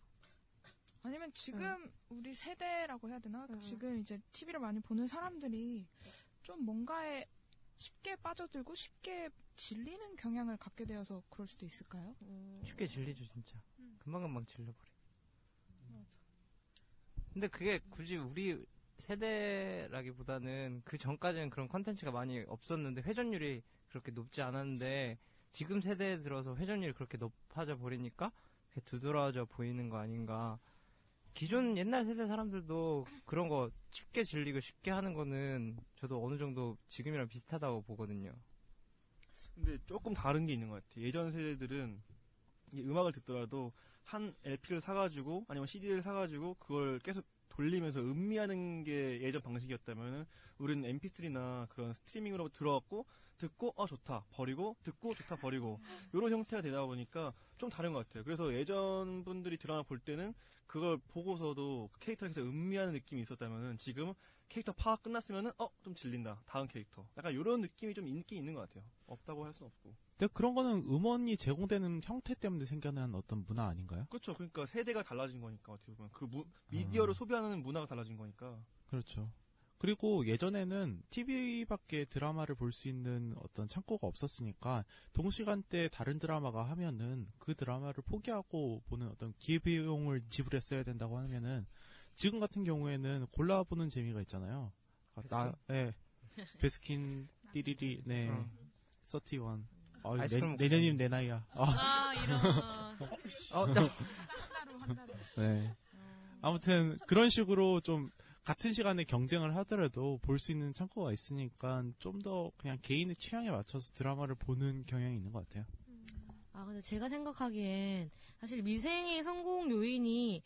아니면 지금 우리 세대라고 해야 되나? 지금 이제 TV를 많이 보는 사람들이 좀 뭔가에 쉽게 빠져들고 쉽게 질리는 경향을 갖게 되어서 그럴 수도 있을까요? 쉽게 질리죠 진짜. 금방금방 질려버려. 근데 그게 굳이 우리 세대라기보다는 그 전까지는 그런 컨텐츠가 많이 없었는데 회전율이 그렇게 높지 않았는데 지금 세대에 들어서 회전율이 그렇게 높아져 버리니까 두드러져 보이는 거 아닌가. 기존 옛날 세대 사람들도 그런 거 쉽게 질리고 쉽게 하는 거는 저도 어느 정도 지금이랑 비슷하다고 보거든요. 근데 조금 다른 게 있는 것 같아요. 예전 세대들은 이 음악을 듣더라도 한 LP를 사가지고 아니면 CD를 사가지고 그걸 계속 돌리면서 음미하는 게 예전 방식이었다면은 우리는 MP3나 그런 스트리밍으로 들어왔고 듣고 어 좋다 버리고 듣고 좋다 버리고 이런 형태가 되다 보니까 좀 다른 것 같아요. 그래서 예전 분들이 드라마 볼 때는 그걸 보고서도 그 캐릭터를 계속 음미하는 느낌이 있었다면은 지금 캐릭터 파악 끝났으면은 어 좀 질린다 다음 캐릭터 약간 이런 느낌이 좀 있긴 있는 것 같아요. 없다고 할 수는 없고. 근데 그런 거는 음원이 제공되는 형태 때문에 생겨난 어떤 문화 아닌가요? 그렇죠. 그러니까 세대가 달라진 거니까 어떻게 보면 그 무- 미디어를 소비하는 문화가 달라진 거니까. 그렇죠. 그리고 예전에는 TV밖에 드라마를 볼 수 있는 어떤 창고가 없었으니까 동시간대 다른 드라마가 하면은 그 드라마를 포기하고 보는 어떤 기회비용을 지불했어야 된다고 하면은 지금 같은 경우에는 골라보는 재미가 있잖아요. 아, 나, 예. 베스킨 띠리리, 네. 어. 31. 아, 아이스크림 내, 내년이면 내 나이야. 아. 아, 이런. 어, 네. 아무튼 그런 식으로 좀 같은 시간에 경쟁을 하더라도 볼 수 있는 창고가 있으니까 좀 더 그냥 개인의 취향에 맞춰서 드라마를 보는 경향이 있는 것 같아요. 아, 근데 제가 생각하기엔 사실 미생의 성공 요인이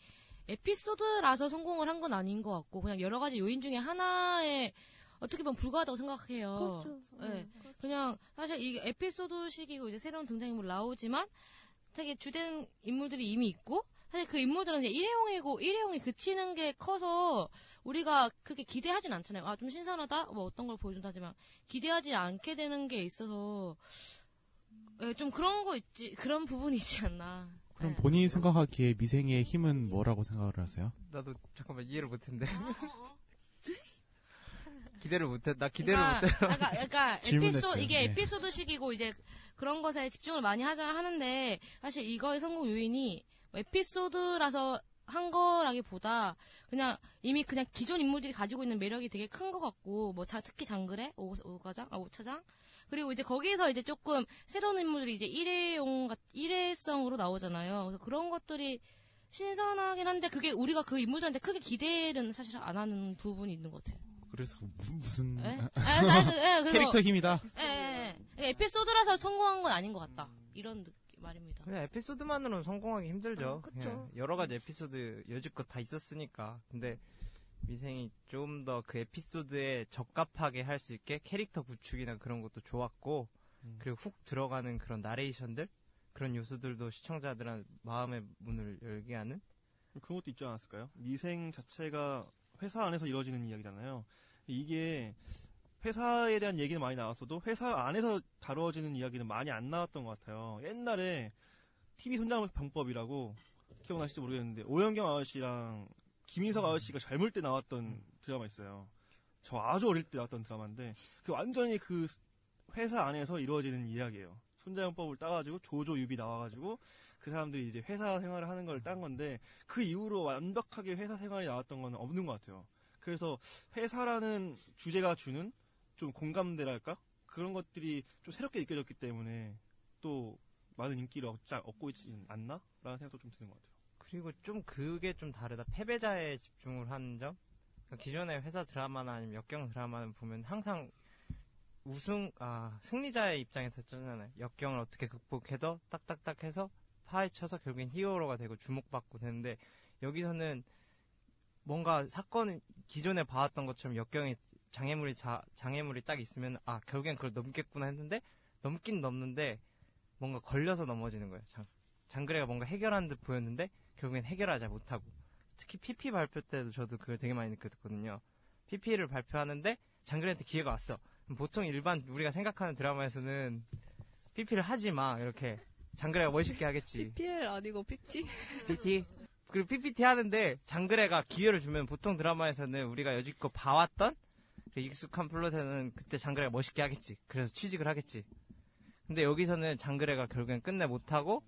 에피소드라서 성공을 한 건 아닌 것 같고 그냥 여러 가지 요인 중에 하나에 어떻게 보면 불과하다고 생각해요. 그렇죠. 네. 그냥 사실 이게 에피소드식이고 이제 새로운 등장인물 나오지만 되게 주된 인물들이 이미 있고 사실 그 인물들은 이제 일회용이고 일회용이 그치는 게 커서 우리가 그렇게 기대하진 않잖아요. 아 좀 신선하다, 뭐 어떤 걸 보여준다지만 기대하지 않게 되는 게 있어서 예, 좀 그런 거 있지 그런 부분이 있지 않나. 그럼 본인이 생각하기에 미생의 힘은 뭐라고 생각을 하세요? 나도 잠깐만 이해를 못했는데. 기대를 못했. 나 기대를 그러니까, 못해. 그러니까, 그러니까 질문했어요. 에피소 이게 네. 에피소드식이고 이제 그런 것에 집중을 많이 하자 하는데 사실 이거의 성공 요인이 뭐 에피소드라서 한 거라기보다 그냥 이미 그냥 기존 인물들이 가지고 있는 매력이 되게 큰 것 같고 뭐 자, 특히 장그래 오, 오가장 아 오차장 그리고 이제 거기서 이제 조금 새로운 인물들이 이제 일회용 같- 일회성으로 나오잖아요. 그래서 그런 것들이 신선하긴 한데 그게 우리가 그 인물들한테 크게 기대는 사실 안 하는 부분이 있는 것 같아요. 그래서 무- 무슨 예? 아, 아, 그, 예, 그래서- 캐릭터 힘이다. 예, 예, 예. 에피소드라서 성공한 건 아닌 것 같다. 이런 느- 말입니다. 그냥 에피소드만으로는 성공하기 힘들죠. 어, 그쵸. 그냥 여러 가지 에피소드 여지껏 다 있었으니까. 근데 미생이 좀 더 그 에피소드에 적합하게 할 수 있게 캐릭터 구축이나 그런 것도 좋았고, 그리고 훅 들어가는 그런 나레이션들 그런 요소들도 시청자들한 마음의 문을 열게 하는 그런 것도 있지 않았을까요? 미생 자체가 회사 안에서 이루어지는 이야기잖아요. 이게 회사에 대한 얘기는 많이 나왔어도 회사 안에서 다루어지는 이야기는 많이 안 나왔던 것 같아요. 옛날에 TV 손잡은 방법이라고 기억나실지 모르겠는데 오영경 아저씨랑 김인석 아저씨가 젊을 때 나왔던 드라마 있어요. 저 아주 어릴 때 나왔던 드라마인데 그 완전히 그 회사 안에서 이루어지는 이야기예요. 손자영법을 따가지고 조조유비 나와가지고 그 사람들이 이제 회사 생활을 하는 걸 딴 건데 그 이후로 완벽하게 회사 생활이 나왔던 건 없는 것 같아요. 그래서 회사라는 주제가 주는 좀 공감대랄까 그런 것들이 좀 새롭게 느껴졌기 때문에 또 많은 인기를 얻자, 얻고 있지 않나 라는 생각도 좀 드는 것 같아요. 그리고 좀 그게 좀 다르다. 패배자에 집중을 하는 점. 그러니까 기존의 회사 드라마나 아니면 역경 드라마는 보면 항상 우승, 아, 승리자의 입장에서 쩌잖아요. 역경을 어떻게 극복해서 딱딱딱 해서 파헤쳐서 결국엔 히어로가 되고 주목받고 되는데 여기서는 뭔가 사건 기존에 봐왔던 것처럼 역경이 장애물이 자, 장애물이 딱 있으면 아 결국엔 그걸 넘겠구나 했는데 넘긴 넘는데 뭔가 걸려서 넘어지는 거예요. 장, 장그래가 뭔가 해결하는 듯 보였는데 결국엔 해결하지 못하고 특히 PP 발표 때도 저도 그걸 되게 많이 느꼈거든요. PP를 발표하는데 장그래한테 기회가 왔어. 보통 일반 우리가 생각하는 드라마에서는 PP를 하지 마 이렇게 장그래가 멋있게 하겠지. PPL 아니고 PT? PT 그리고 PPT 하는데 장그래가 기회를 주면 보통 드라마에서는 우리가 여지껏 봐왔던 그 익숙한 플롯에는 그때 장그래가 멋있게 하겠지. 그래서 취직을 하겠지. 근데 여기서는 장그래가 결국엔 끝내 못하고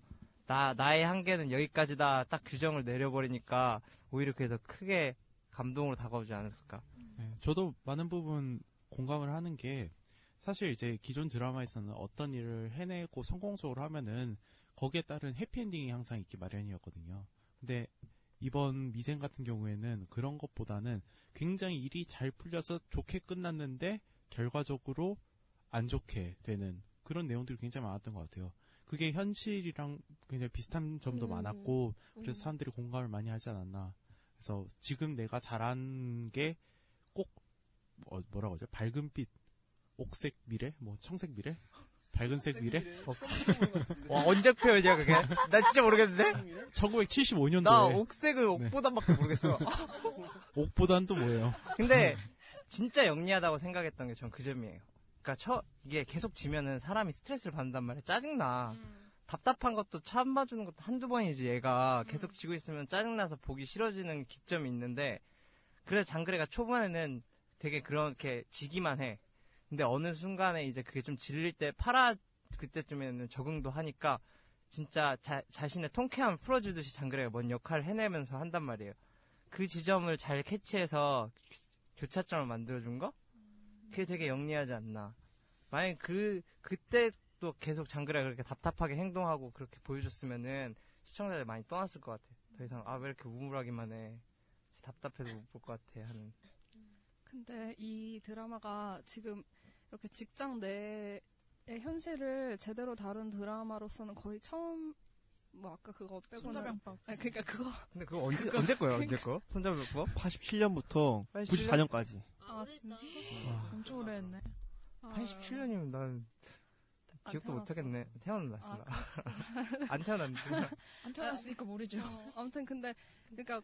나 나의 한계는 여기까지다 딱 규정을 내려버리니까 오히려 그게 더 크게 감동으로 다가오지 않았을까. 네, 저도 많은 부분 공감을 하는 게 사실 이제 기존 드라마에서는 어떤 일을 해내고 성공적으로 하면은 거기에 따른 해피엔딩이 항상 있기 마련이었거든요. 근데 이번 미생 같은 경우에는 그런 것보다는 굉장히 일이 잘 풀려서 좋게 끝났는데 결과적으로 안 좋게 되는 그런 내용들이 굉장히 많았던 것 같아요. 그게 현실이랑 굉장히 비슷한 점도 음. 많았고 그래서 음. 사람들이 공감을 많이 하지 않았나. 그래서 지금 내가 잘한 게꼭 어, 뭐라고 하죠? 밝은 빛, 옥색 미래, 뭐 청색 미래, 밝은색 미래. 와 언제 표현이야 그게? 나 진짜 모르겠는데. 1975년도에 나 옥색은 옥보단밖에 모르겠어. 옥보단 또 뭐예요? 근데 진짜 영리하다고 생각했던 게 전 그 점이에요. 그러니까 처 이게 계속 지면은 사람이 스트레스를 받는단 말이야. 짜증나. 답답한 것도 참아주는 것도 한두 번이지 얘가 계속 지고 있으면 짜증나서 보기 싫어지는 기점이 있는데 그래서 장그래가 초반에는 되게 그렇게 지기만 해. 근데 어느 순간에 이제 그게 좀 질릴 때 파라 그때쯤에는 적응도 하니까 진짜 자, 자신의 통쾌함을 풀어주듯이 장그래가 뭔 역할을 해내면서 한단 말이에요. 그 지점을 잘 캐치해서 교차점을 만들어준 거? 그게 되게 영리하지 않나. 만약에 그, 그때 또 계속 장그래가 그렇게 답답하게 행동하고 그렇게 보여줬으면은 시청자들 많이 떠났을 것 같아. 더 이상, 아, 왜 이렇게 우물하기만 해. 답답해서 못 볼 것 같아. 하는. 근데 이 드라마가 지금 이렇게 직장 내의 현실을 제대로 다룬 드라마로서는 거의 처음 뭐 아까 그거 빼고는 손자병법. 아니, 그러니까 그거 근데 그거 언제, 언제 거야, 언제 거? 손잡을거? 87년부터 94년까지. 아, 진짜? 엄청 오래 했네. 87년이면 난안 기억도 못. 하겠네. 태어났어. 아, 안 태어났지. 안 태어났으니까 모르죠. 어, 아무튼 근데 그러니까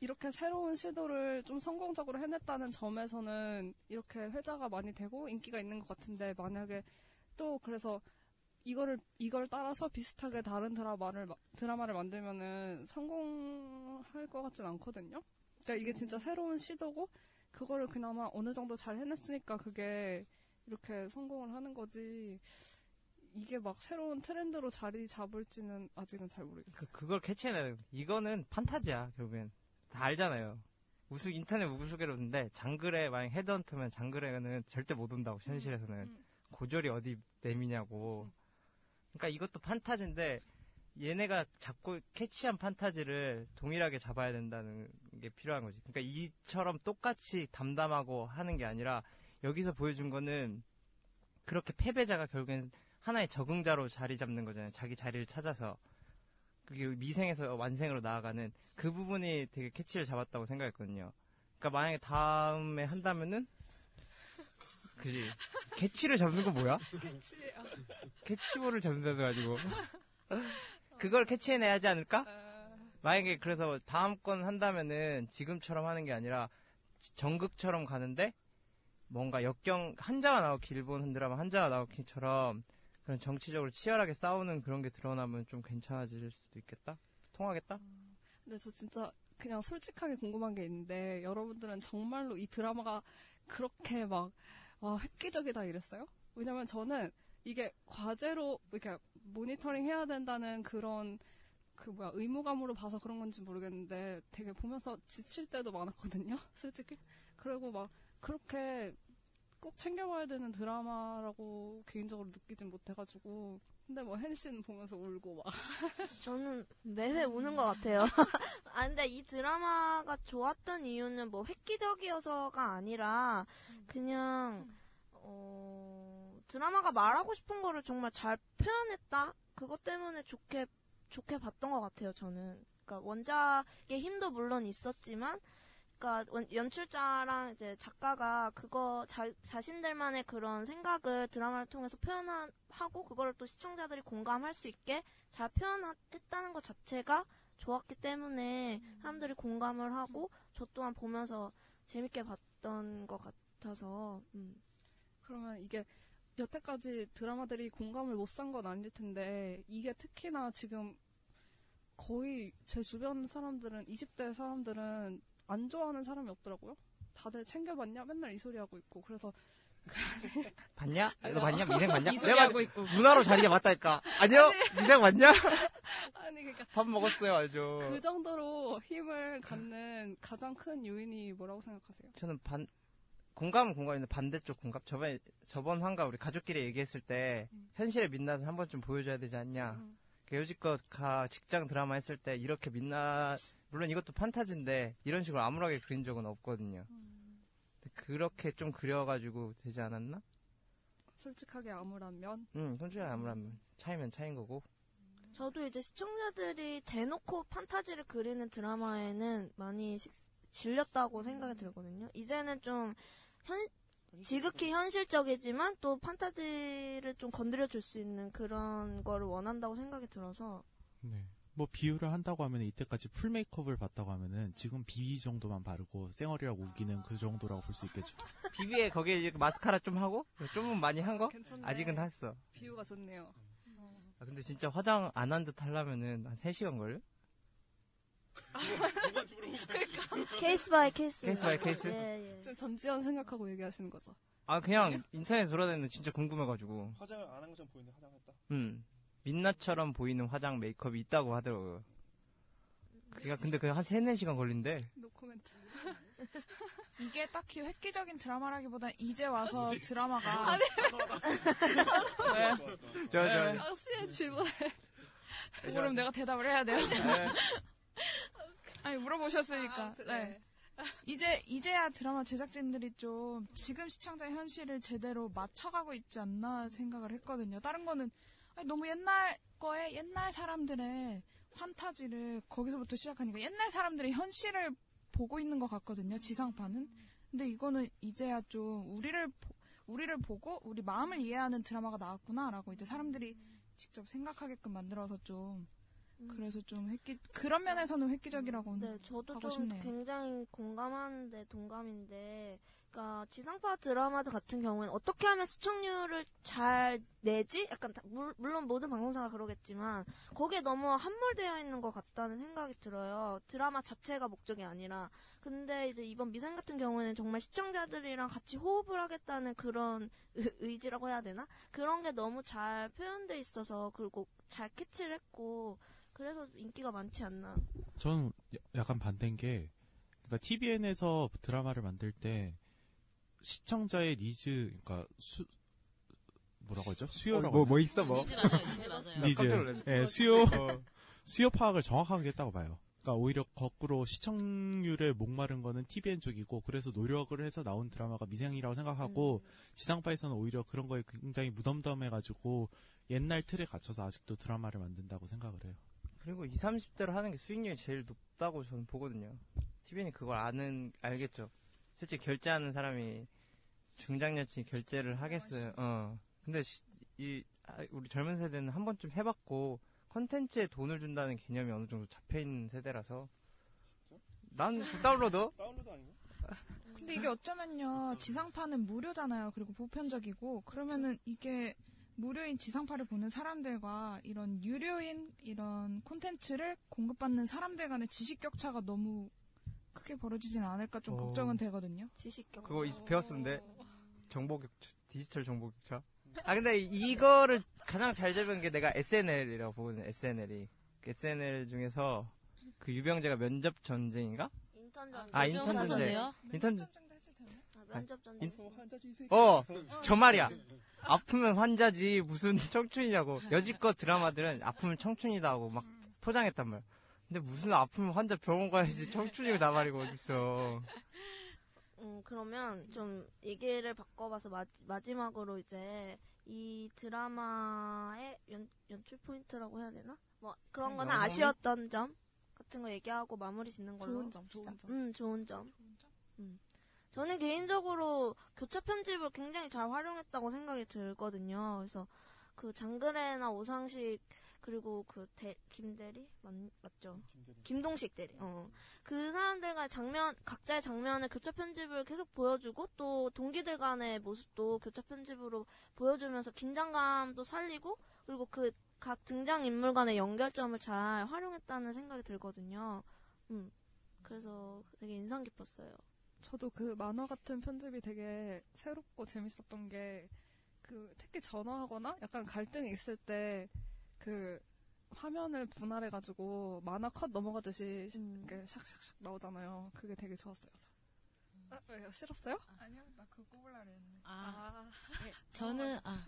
이렇게 새로운 시도를 좀 성공적으로 해냈다는 점에서는 이렇게 회자가 많이 되고 인기가 있는 것 같은데 만약에 또 그래서 이거를 이걸 따라서 비슷하게 다른 드라마를 마- 드라마를 만들면은 성공할 것 같진 않거든요. 그러니까 이게 진짜 새로운 시도고 그거를 그나마 어느 정도 잘 해냈으니까 그게 이렇게 성공을 하는 거지. 이게 막 새로운 트렌드로 자리 잡을지는 아직은 잘 모르겠어요. 그, 그걸 캐치해내야 돼. 이거는 판타지야, 결국엔. 다 알잖아요. 우스, 인터넷 우스개로인데, 장글에, 만약 헤드헌터면 장글에는 절대 못 온다고, 현실에서는. 고졸이 어디 내미냐고. 그러니까 이것도 판타지인데, 얘네가 잡고 캐치한 판타지를 동일하게 잡아야 된다는 게 필요한 거지. 그러니까 이처럼 똑같이 담담하고 하는 게 아니라, 여기서 보여준 거는, 그렇게 패배자가 결국엔 하나의 적응자로 자리 잡는 거잖아요. 자기 자리를 찾아서. 그게 미생에서 완생으로 나아가는 그 부분이 되게 캐치를 잡았다고 생각했거든요. 그러니까 만약에 다음에 한다면은 그지 캐치를 잡는 건 뭐야? 캐치볼을 잡는다도 가지고 그걸 캐치해내야 하지 않을까? 만약에 그래서 다음 건 한다면은 지금처럼 하는 게 아니라 전극처럼 가는데 뭔가 역경 한자가 나오기 일본 드라마 한자가 나오기처럼 그런 정치적으로 치열하게 싸우는 그런 게 드러나면 좀 괜찮아질 수도 있겠다. 통하겠다? 근데 저 진짜 그냥 솔직하게 궁금한 게 있는데 여러분들은 정말로 이 드라마가 그렇게 막 와, 획기적이다 이랬어요? 왜냐면 저는 이게 과제로 이렇게 모니터링 해야 된다는 그런 그 뭐야 의무감으로 봐서 그런 건지 모르겠는데 되게 보면서 지칠 때도 많았거든요. 솔직히. 그리고 막 그렇게 꼭 챙겨봐야 되는 드라마라고 개인적으로 느끼진 못해가지고 근데 뭐 씨는 보면서 울고 막 저는 매회 우는 것 같아요. 아, 근데 이 드라마가 좋았던 이유는 뭐 획기적이어서가 아니라, 그냥, 어, 드라마가 말하고 싶은 거를 정말 잘 표현했다? 그것 때문에 좋게, 좋게 봤던 것 같아요, 저는. 그러니까 원작의 힘도 물론 있었지만, 그러니까 원- 연출자랑 이제 작가가 그거 자, 자신들만의 그런 생각을 드라마를 통해서 표현하고 그거를 또 시청자들이 공감할 수 있게 잘 표현했다는 것 자체가 좋았기 때문에 사람들이 공감을 하고 저 또한 보면서 재밌게 봤던 것 같아서 음. 그러면 이게 여태까지 드라마들이 공감을 못 산 건 아닐 텐데 이게 특히나 지금 거의 제 주변 사람들은 20대 사람들은 안 좋아하는 사람이 없더라고요. 다들 챙겨봤냐? 맨날 이 소리 하고 있고 그래서 봤냐? 아, 너 봤냐? 미생 봤냐? 이 소리 내가 하고 있고. 문화로 자리가 맞다니까. 아니요? 미생 봤냐? 아니 그러니까 밥 먹었어요, 아주. 그 정도로 힘을 갖는 가장 큰 요인이 뭐라고 생각하세요? 저는 반, 공감은 공감인데 반대쪽 공감? 저번에, 저번 환가 우리 가족끼리 얘기했을 때, 현실의 민낯은 한 번쯤 보여줘야 되지 않냐. 그 여지껏 가, 직장 드라마 했을 때 이렇게 민낯, 물론 이것도 판타지인데, 이런 식으로 암울하게 그린 적은 없거든요. 근데 그렇게 좀 그려가지고 되지 않았나? 솔직하게 암울한 면. 응, 솔직히 암울하면. 차이면 차인 거고. 저도 이제 시청자들이 대놓고 판타지를 그리는 드라마에는 많이 시- 질렸다고 생각이 들거든요. 이제는 좀 현, 지극히 현실적이지만 또 판타지를 좀 건드려 줄 수 있는 그런 거를 원한다고 생각이 들어서 네. 뭐 비유를 한다고 하면 이때까지 풀 메이크업을 봤다고 하면은 지금 비비 정도만 바르고 쌩얼이라고 우기는 그 정도라고 볼 수 있겠죠. 비비에 거기에 이제 마스카라 좀 하고, 좀은 많이 한 거? 괜찮네. 아직은 했어. 비유가 좋네요. 아, 근데 진짜 화장 안 한 듯 하려면은 한 3시간 걸려? case by case. case by case? 예, 예. 지금 전지현 생각하고 얘기하시는 거죠? 아, 그냥 인터넷 돌아다니는데 진짜 궁금해가지고. 화장을 안 한 것처럼 보이는데 화장했다. 음. 민낯처럼 보이는 화장 메이크업이 있다고 하더라고요. 그게 근데 그게 한 3, 4시간 걸린대. 노코멘트. 이게 딱히 획기적인 드라마라기보다 이제 와서 뭐지? 드라마가 아니. 왜? 저, 저. 네. 당신의 질문에 그럼 내가 대답을 해야 돼요. 네. 아니 물어보셨으니까. 아, 네. 네. 이제 이제야 드라마 제작진들이 좀 지금 시청자 현실을 제대로 맞춰가고 있지 않나 생각을 했거든요. 다른 거는 아니, 너무 옛날 거에 옛날 사람들의 판타지를 거기서부터 시작하니까 옛날 사람들의 현실을 보고 있는 것 같거든요. 지상파는. 근데 이거는 이제야 좀 우리를 보- 우리를 보고 우리 마음을 이해하는 드라마가 나왔구나라고 이제 사람들이 직접 생각하게끔 만들어서 좀 그래서 좀 획기 그런 면에서는 획기적이라고 네, 저도 하고 좀 싶네요. 굉장히 공감하는데 동감인데, 그러니까 지상파 드라마들 같은 경우에는 어떻게 하면 시청률을 잘 내지? 약간 다- 물, 물론 모든 방송사가 그러겠지만 거기에 너무 함몰되어 있는 것 같다는 생각이 들어요. 드라마 자체가 목적이 아니라 근데 이제 이번 미생 같은 경우에는 정말 시청자들이랑 같이 호흡을 하겠다는 그런 의- 의지라고 해야 되나? 그런 게 너무 잘 표현돼 있어서 그리고 잘 캐치를 했고 그래서 인기가 많지 않나. 저는 야- 약간 반대인 게, 그러니까 TVN에서 드라마를 만들 때 시청자의 니즈, 그러니까 수 뭐라고 하죠? 수요라고 뭐, 하나? 뭐 있어, 뭐. 니즈 맞아요, 니즈 맞아요. 니즈. 예, 수요 수요 파악을 정확하게 했다고 봐요. 그러니까 오히려 거꾸로 시청률에 목마른 거는 TVN 쪽이고 그래서 노력을 해서 나온 드라마가 미생이라고 생각하고 지상파에서는 오히려 그런 거에 굉장히 무덤덤해가지고 옛날 틀에 갇혀서 아직도 드라마를 만든다고 생각을 해요. 그리고 20, 30대로 하는 게 수익률이 제일 높다고 저는 보거든요. TVN이 그걸 아는, 알겠죠. 실제 결제하는 사람이 중장년층이 결제를 하겠어요. 어. 근데 시- 이, 아, 우리 젊은 세대는 한 번쯤 해봤고, 컨텐츠에 돈을 준다는 개념이 어느 정도 잡혀있는 세대라서. 난 다운로드? 다운로드 아닌가? 근데 이게 어쩌면요 지상파는 무료잖아요. 그리고 보편적이고 그러면은 이게 무료인 지상파를 보는 사람들과 이런 유료인 이런 콘텐츠를 공급받는 사람들 간의 지식 격차가 너무 크게 벌어지진 않을까 좀 어. 걱정은 되거든요. 지식 격차. 그거 있- 배웠었는데. 정보 격차, 디지털 정보 격차. 아, 근데 이거를 가장 잘 잡은 게 내가 SNL이라고 보거든요, SNL이. SNL 중에서 그 유병재가 면접 전쟁인가? 인턴 전쟁. 아, 인턴 전쟁. 하던데요? 인턴, 아, 면접 전쟁. 어, 저 말이야. 아프면 환자지, 무슨 청춘이냐고. 여지껏 드라마들은 아프면 청춘이다 하고 막 포장했단 말이야. 근데 무슨 아프면 환자 병원 가야지 청춘이고 나발이고 어딨어. 음, 그러면 좀 얘기를 바꿔봐서 마, 마지막으로 이제 이 드라마의 연, 연출 포인트라고 해야 되나? 뭐 그런 거는 영상이? 아쉬웠던 점 같은 거 얘기하고 마무리 짓는 걸로. 좋은 점, 합시다. 좋은 점. 음, 좋은 점. 음. 저는 개인적으로 교차 편집을 굉장히 잘 활용했다고 생각이 들거든요. 그래서 그 장그래나 오상식 그리고 그 대, 김대리 맞, 맞죠? 김동식 대리. 어. 그 사람들과 장면 각자의 장면을 교차 편집을 계속 보여주고 또 동기들 간의 모습도 교차 편집으로 보여주면서 긴장감도 살리고 그리고 그 각 등장 인물 간의 연결점을 잘 활용했다는 생각이 들거든요. 음. 그래서 되게 인상 깊었어요. 저도 그 만화 같은 편집이 되게 새롭고 재밌었던 게, 그, 특히 전화하거나 약간 갈등이 있을 때, 그, 화면을 분할해가지고 만화 컷 넘어가듯이 시- 이렇게 샥샥샥 나오잖아요. 그게 되게 좋았어요. 저. 아, 왜요? 싫었어요? 아 니요, 나 그거 꼽으려 그랬는데. 아, 네, 저는 아,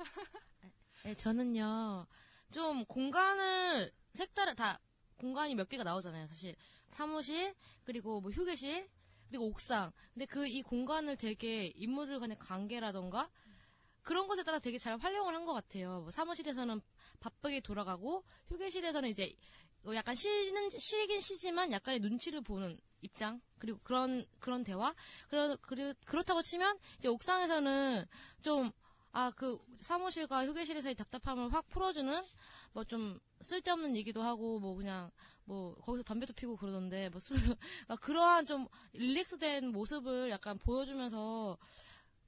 네, 저는요 좀 공간을 색다른 다 공간이 몇 개가 나오잖아요. 사실 사무실 그리고 뭐 휴게실 그리고 옥상. 근데 그 이 공간을 되게 인물들 간의 관계라던가 그런 것에 따라 되게 잘 활용을 한 것 같아요. 뭐 사무실에서는 바쁘게 돌아가고 휴게실에서는 이제 어, 약간 쉬는 쉬긴 쉬지만 약간의 눈치를 보는 입장. 그리고 그런 그런 대화. 그러, 그렇 그렇다고 치면 이제 옥상에서는 좀 아 그 사무실과 휴게실에서의 답답함을 확 풀어주는 뭐 좀 쓸데없는 얘기도 하고 뭐 그냥 뭐 거기서 담배도 피고 그러던데 뭐 술도 막 그러한 좀 릴렉스된 모습을 약간 보여주면서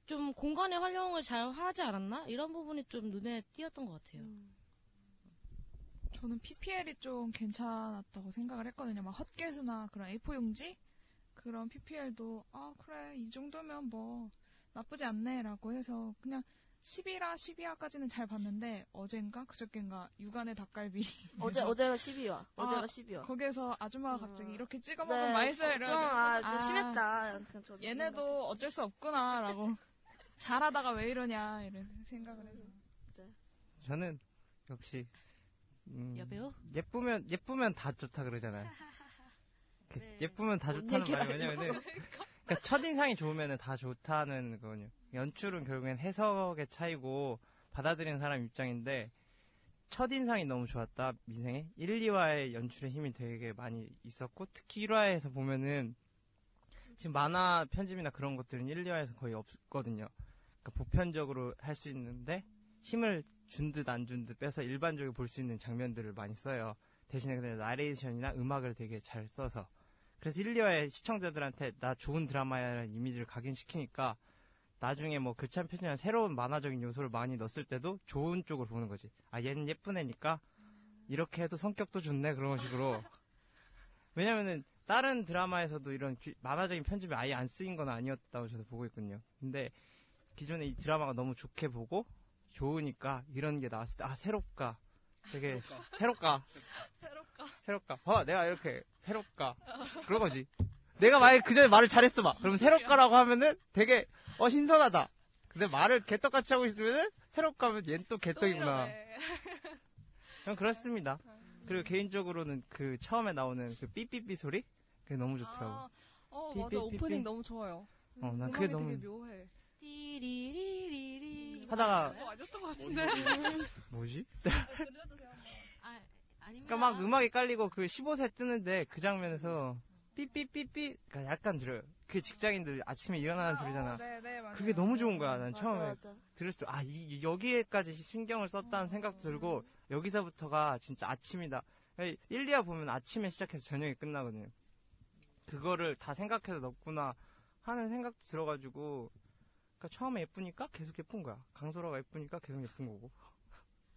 좀 공간의 활용을 잘 하지 않았나? 이런 부분이 좀 눈에 띄었던 것 같아요. 저는 PPL이 좀 괜찮았다고 생각을 했거든요. 막 헛개수나 그런 A4 용지 그런 PPL도 아 그래 이 정도면 뭐 나쁘지 않네라고 해서 그냥 11화 12화까지는 잘 봤는데 어젠가 그저께인가 육안의 닭갈비 어제 어제가 12화. 어제가 아, 12화. 거기에서 아줌마가 갑자기 이렇게 찍어 먹으면 네, 맛있어요 좀, 아, 좀 심했다. 얘네도 어쩔 수 없구나라고 잘하다가 왜 이러냐 이런 생각을 해서 저는 역시 음, 여배우? 예쁘면 예쁘면 다 좋다 그러잖아요. 그 네. 예쁘면 다뭔 좋다는 말이 왜냐면은 그러니까 첫 인상이 좋으면은 다 좋다는 거거든요. 연출은 결국엔 해석의 차이고 받아들이는 사람 입장인데 첫 인상이 너무 좋았다 민생에 1, 2화의 연출의 힘이 되게 많이 있었고 특히 1화에서 보면은 지금 만화 편집이나 그런 것들은 1, 2화에서 거의 없거든요. 그러니까 보편적으로 할 수 있는데 힘을 준 듯 안 준 듯 빼서 일반적으로 볼 수 있는 장면들을 많이 써요. 대신에 그냥 나레이션이나 음악을 되게 잘 써서. 그래서 1, 2화에 시청자들한테 나 좋은 드라마야라는 이미지를 각인시키니까 나중에 뭐 교찬 편이나 새로운 만화적인 요소를 많이 넣었을 때도 좋은 쪽으로 보는 거지. 아 얘는 예쁜 애니까 이렇게 해도 성격도 좋네 그런 식으로. 왜냐면은 다른 드라마에서도 이런 귀- 만화적인 편집이 아예 안 쓰인 건 아니었다고 저도 보고 있거든요. 근데 기존에 이 드라마가 너무 좋게 보고 좋으니까 이런 게 나왔을 때 아 새롭까 되게 새롭까 새롭까. 새롭까 봐 내가 이렇게 새롭까 그런 거지. 내가 만약에 그 전에 말을 잘했어 봐. 그러면 새롭까라고 하면은 되게 어 신선하다. 근데 말을 개떡같이 하고 있으면은 새롭까 하면 얘는 또 개떡이구나. 전 그렇습니다. 그리고 개인적으로는 그 처음에 나오는 그 삐삐삐 소리? 그게 너무 좋더라고. 아, 어, 삐, 맞아. 삐, 오프닝 삐. 너무 좋아요. 어, 난 그게 너무 되게 묘해. 띠리리리리. 하다가 그거 아니었던 것 같은데. 뭐지? 아. 그러니까 막 음악이 깔리고 그 15세 뜨는데 그 장면에서 삐삐삐삐 그러니까 약간 들어요. 그 직장인들 아침에 일어나는 소리잖아. 네, 네, 맞아요. 그게 너무 좋은 거야. 난 맞아, 처음에 맞아. 들었을 때 아, 이, 여기에까지 신경을 썼다는 생각 들고 여기서부터가 진짜 아침이다. 1, 2화 보면 아침에 시작해서 저녁에 끝나거든요. 그거를 다 생각해서 넣구나 하는 생각도 들어가지고 그러니까 처음에 예쁘니까 계속 예쁜 거야. 강소라가 예쁘니까 계속 예쁜 거고.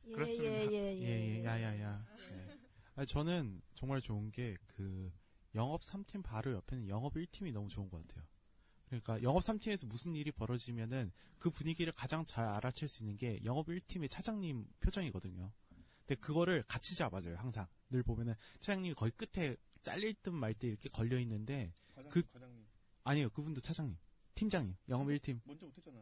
그렇습니다. 예 예 예 예, 예, 야야야. 예. 아니, 저는 정말 좋은 게 그 영업 3팀 바로 옆에는 영업 1팀이 너무 좋은 것 같아요. 그러니까 영업 3팀에서 무슨 일이 벌어지면은 그 분위기를 가장 잘 알아챌 수 있는 게 영업 1팀의 차장님 표정이거든요. 근데 그거를 같이 잡아줘요, 항상. 늘 보면은 차장님이 거의 끝에 잘릴 듯말때 이렇게 걸려 있는데 그 과장님. 아니요, 그분도 차장님, 팀장님, 영업 1팀, 먼저 못했잖아.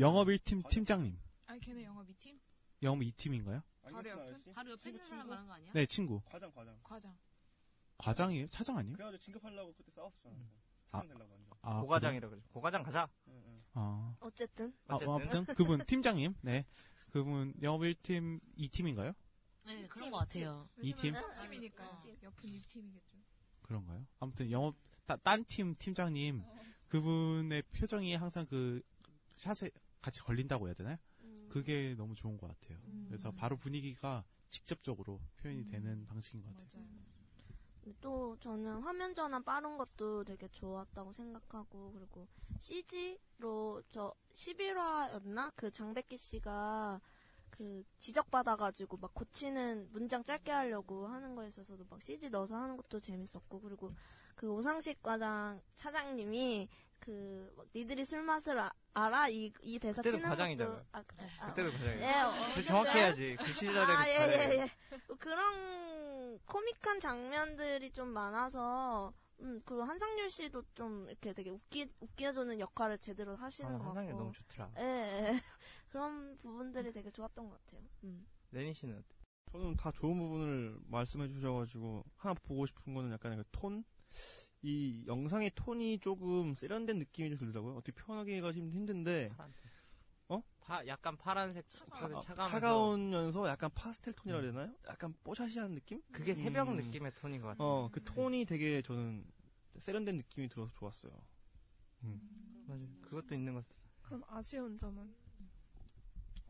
영업 1팀 팀장님, 아니 걔네 영업 2팀? 영업 2팀인가요? 바로 옆은? 바로 옆에 있는 사람 말한 거 아니야? 네, 친구. 과장 과장. 과장. 과장이에요? 차장 아니에요? 그래가지고 진급하려고 그때 싸웠었잖아. 아, 되려고 완전. 아, 고과장이라 그러죠. 고과장 가자. 아, 어쨌든 아, 어쨌든. 아무튼 그분 팀장님, 네, 그분 영업 1팀 2팀인가요? 네, 그런 것 같아요. 이 팀? 왜냐면 3팀이니까요. 옆은 2팀이겠죠. 그런가요? 아무튼 영업 딴 팀 팀장님 그분의 표정이 항상 그 샷에 같이 걸린다고 해야 되나요? 그게 너무 좋은 것 같아요. 그래서 바로 분위기가 직접적으로 표현이 되는 방식인 것 같아요. 근데 또 저는 화면 전환 빠른 것도 되게 좋았다고 생각하고 그리고 CG로 저 11화였나 그 장백기 씨가 그 지적받아가지고 막 고치는 문장 짧게 하려고 하는 거에 있어서도 막 CG 넣어서 하는 것도 재밌었고 그리고 그 오상식 과장 차장님이 그막 니들이 술 맛을 아- 알아 이, 이 대사 그때도 치는 과장이잖아요. 아, 그래. 아, 그때도 과장이에요. 예, 어, 그래, 어쨌든. 정확히 해야지. 그 시절에는 아, 예, 예. 예. 뭐 그런 코믹한 장면들이 좀 많아서 음, 그리고 한상률 씨도 좀 이렇게 되게 웃기, 웃겨주는 역할을 제대로 하시는 아, 것 같고. 한상률 너무 좋더라. 예, 예. 그런 부분들이 되게 좋았던 것 같아요. 음. 레니 씨는 어때? 저는 다 좋은 부분을 말씀해 주셔가지고 하나 보고 싶은 거는 약간 그 톤? 이 영상의 톤이 조금 세련된 느낌이 좀 들더라고요. 어떻게 표현하기가 좀 힘든데 어? 파, 약간 파란색 차가운 아, 차가우면서 차가우면서 약간 파스텔 톤이라 해야 되나요? 약간 뽀샤시한 느낌? 그게 새벽 음. 느낌의 톤인 것 같아요. 어, 그 톤이 되게 저는 세련된 느낌이 들어서 좋았어요. 음. 맞아요. 그것도 있는 것 같아요. 그럼 아쉬운 점은?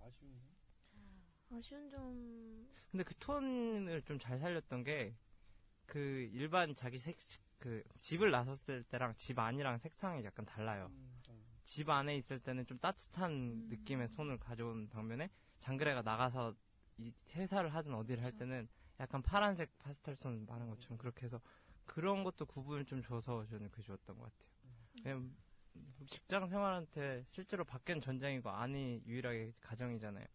아쉬운 아쉬운 점. 근데 그 톤을 좀 잘 살렸던 게 그 일반 자기 색, 그 집을 나섰을 때랑 집 안이랑 색상이 약간 달라요. 집 안에 있을 때는 좀 따뜻한 느낌의 톤을 가져온 방면에 장그래가 나가서 이 회사를 하든 어디를 할 때는 약간 파란색 파스텔 톤 말한 것처럼 그렇게 해서 그런 것도 구분을 좀 줘서 저는 그게 좋았던 것 같아요. 왜냐면 직장 생활한테 실제로 밖엔 전장이고 안이 유일하게 가정이잖아요.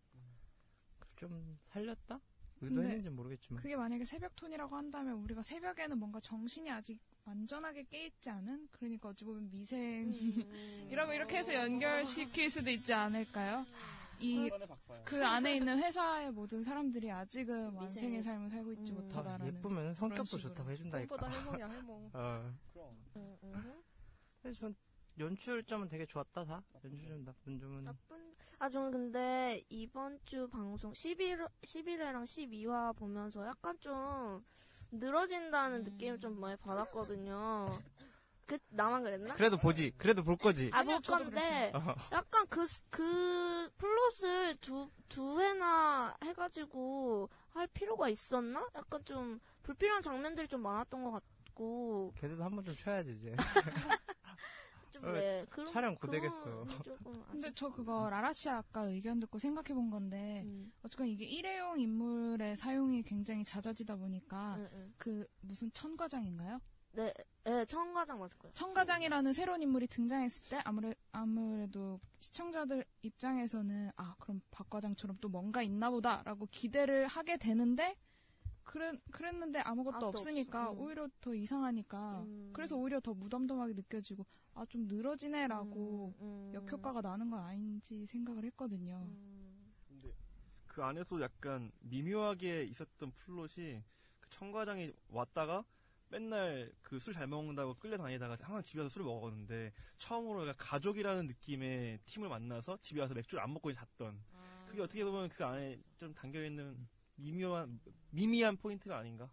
좀 살렸다? 의도했는지 모르겠지만. 그게 만약에 새벽 톤이라고 한다면 우리가 새벽에는 뭔가 정신이 아직 완전하게 깨있지 않은 그러니까 어찌 보면 미생 이라고 이렇게 해서 연결시킬 수도 있지 않을까요? 이 그 안에 있는 회사의 모든 사람들이 아직은 완생의 삶을 살고 있지 못하다라는 아, 예쁘면 그런 성격도 식으로. 좋다고 해준다니까. 꿈보다 해몽이야, 해몽. 어. 그래서 전 연출점은 되게 좋았다 다. 연출점 나쁜 점은 아, 저는 근데 이번 주 방송 11, 11회랑 12화 보면서 약간 좀 늘어진다는 느낌을 좀 많이 받았거든요. 그, 나만 그랬나? 그래도 보지. 그래도 볼 거지. 아, 볼 건데, 어. 약간 그, 스- 그, 플롯을 두, 두 회나 해가지고 할 필요가 있었나? 약간 좀 불필요한 장면들이 좀 많았던 것 같고, 걔들도 한 번 좀 쳐야지 이제. 좀, 어, 네. 그런, 촬영 그건 고되겠어요. 근데 저 그거 라라 씨 아까 의견 듣고 생각해 본 건데 음. 어쨌건 이게 일회용 인물의 사용이 굉장히 잦아지다 보니까 응, 응. 그 무슨 천과장인가요? 네, 네, 천과장 맞을 거예요. 천과장이라는 새로운 인물이 등장했을 때 아무래, 아무래도 시청자들 입장에서는 아 그럼 박 과장처럼 또 뭔가 있나 보다라고 기대를 하게 되는데 그랬, 그랬는데 아무것도 없으니까 없어. 음. 오히려 더 이상하니까 음. 그래서 오히려 더 무덤덤하게 느껴지고 아 좀 늘어지네라고 음. 역효과가 나는 건 아닌지 생각을 했거든요. 근데 그 안에서 약간 미묘하게 있었던 플롯이 그 청과장이 왔다가 맨날 그 술 잘 먹는다고 끌려다니다가 항상 집에 와서 술을 먹었는데 처음으로 가족이라는 느낌의 팀을 만나서 집에 와서 맥주를 안 먹고 잤던 그게 어떻게 보면 그 안에 좀 담겨 있는 미묘한 미미한 포인트가 아닌가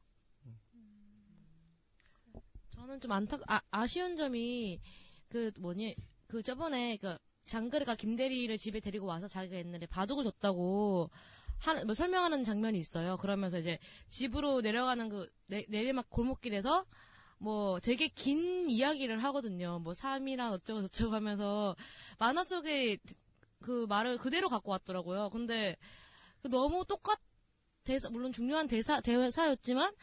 저는 좀 안타 아, 아쉬운 점이 그 뭐니 그 저번에 그 장그래가 김대리를 집에 데리고 와서 자기가 옛날에 바둑을 뒀다고 한, 뭐 설명하는 장면이 있어요. 그러면서 이제 집으로 내려가는 그 내, 내리막 골목길에서 뭐 되게 긴 이야기를 하거든요. 뭐 삶이랑 어쩌고 저쩌고 하면서 만화 속에 그 말을 그대로 갖고 왔더라고요. 근데 그 너무 똑같 대사 물론 중요한 대사 대사였지만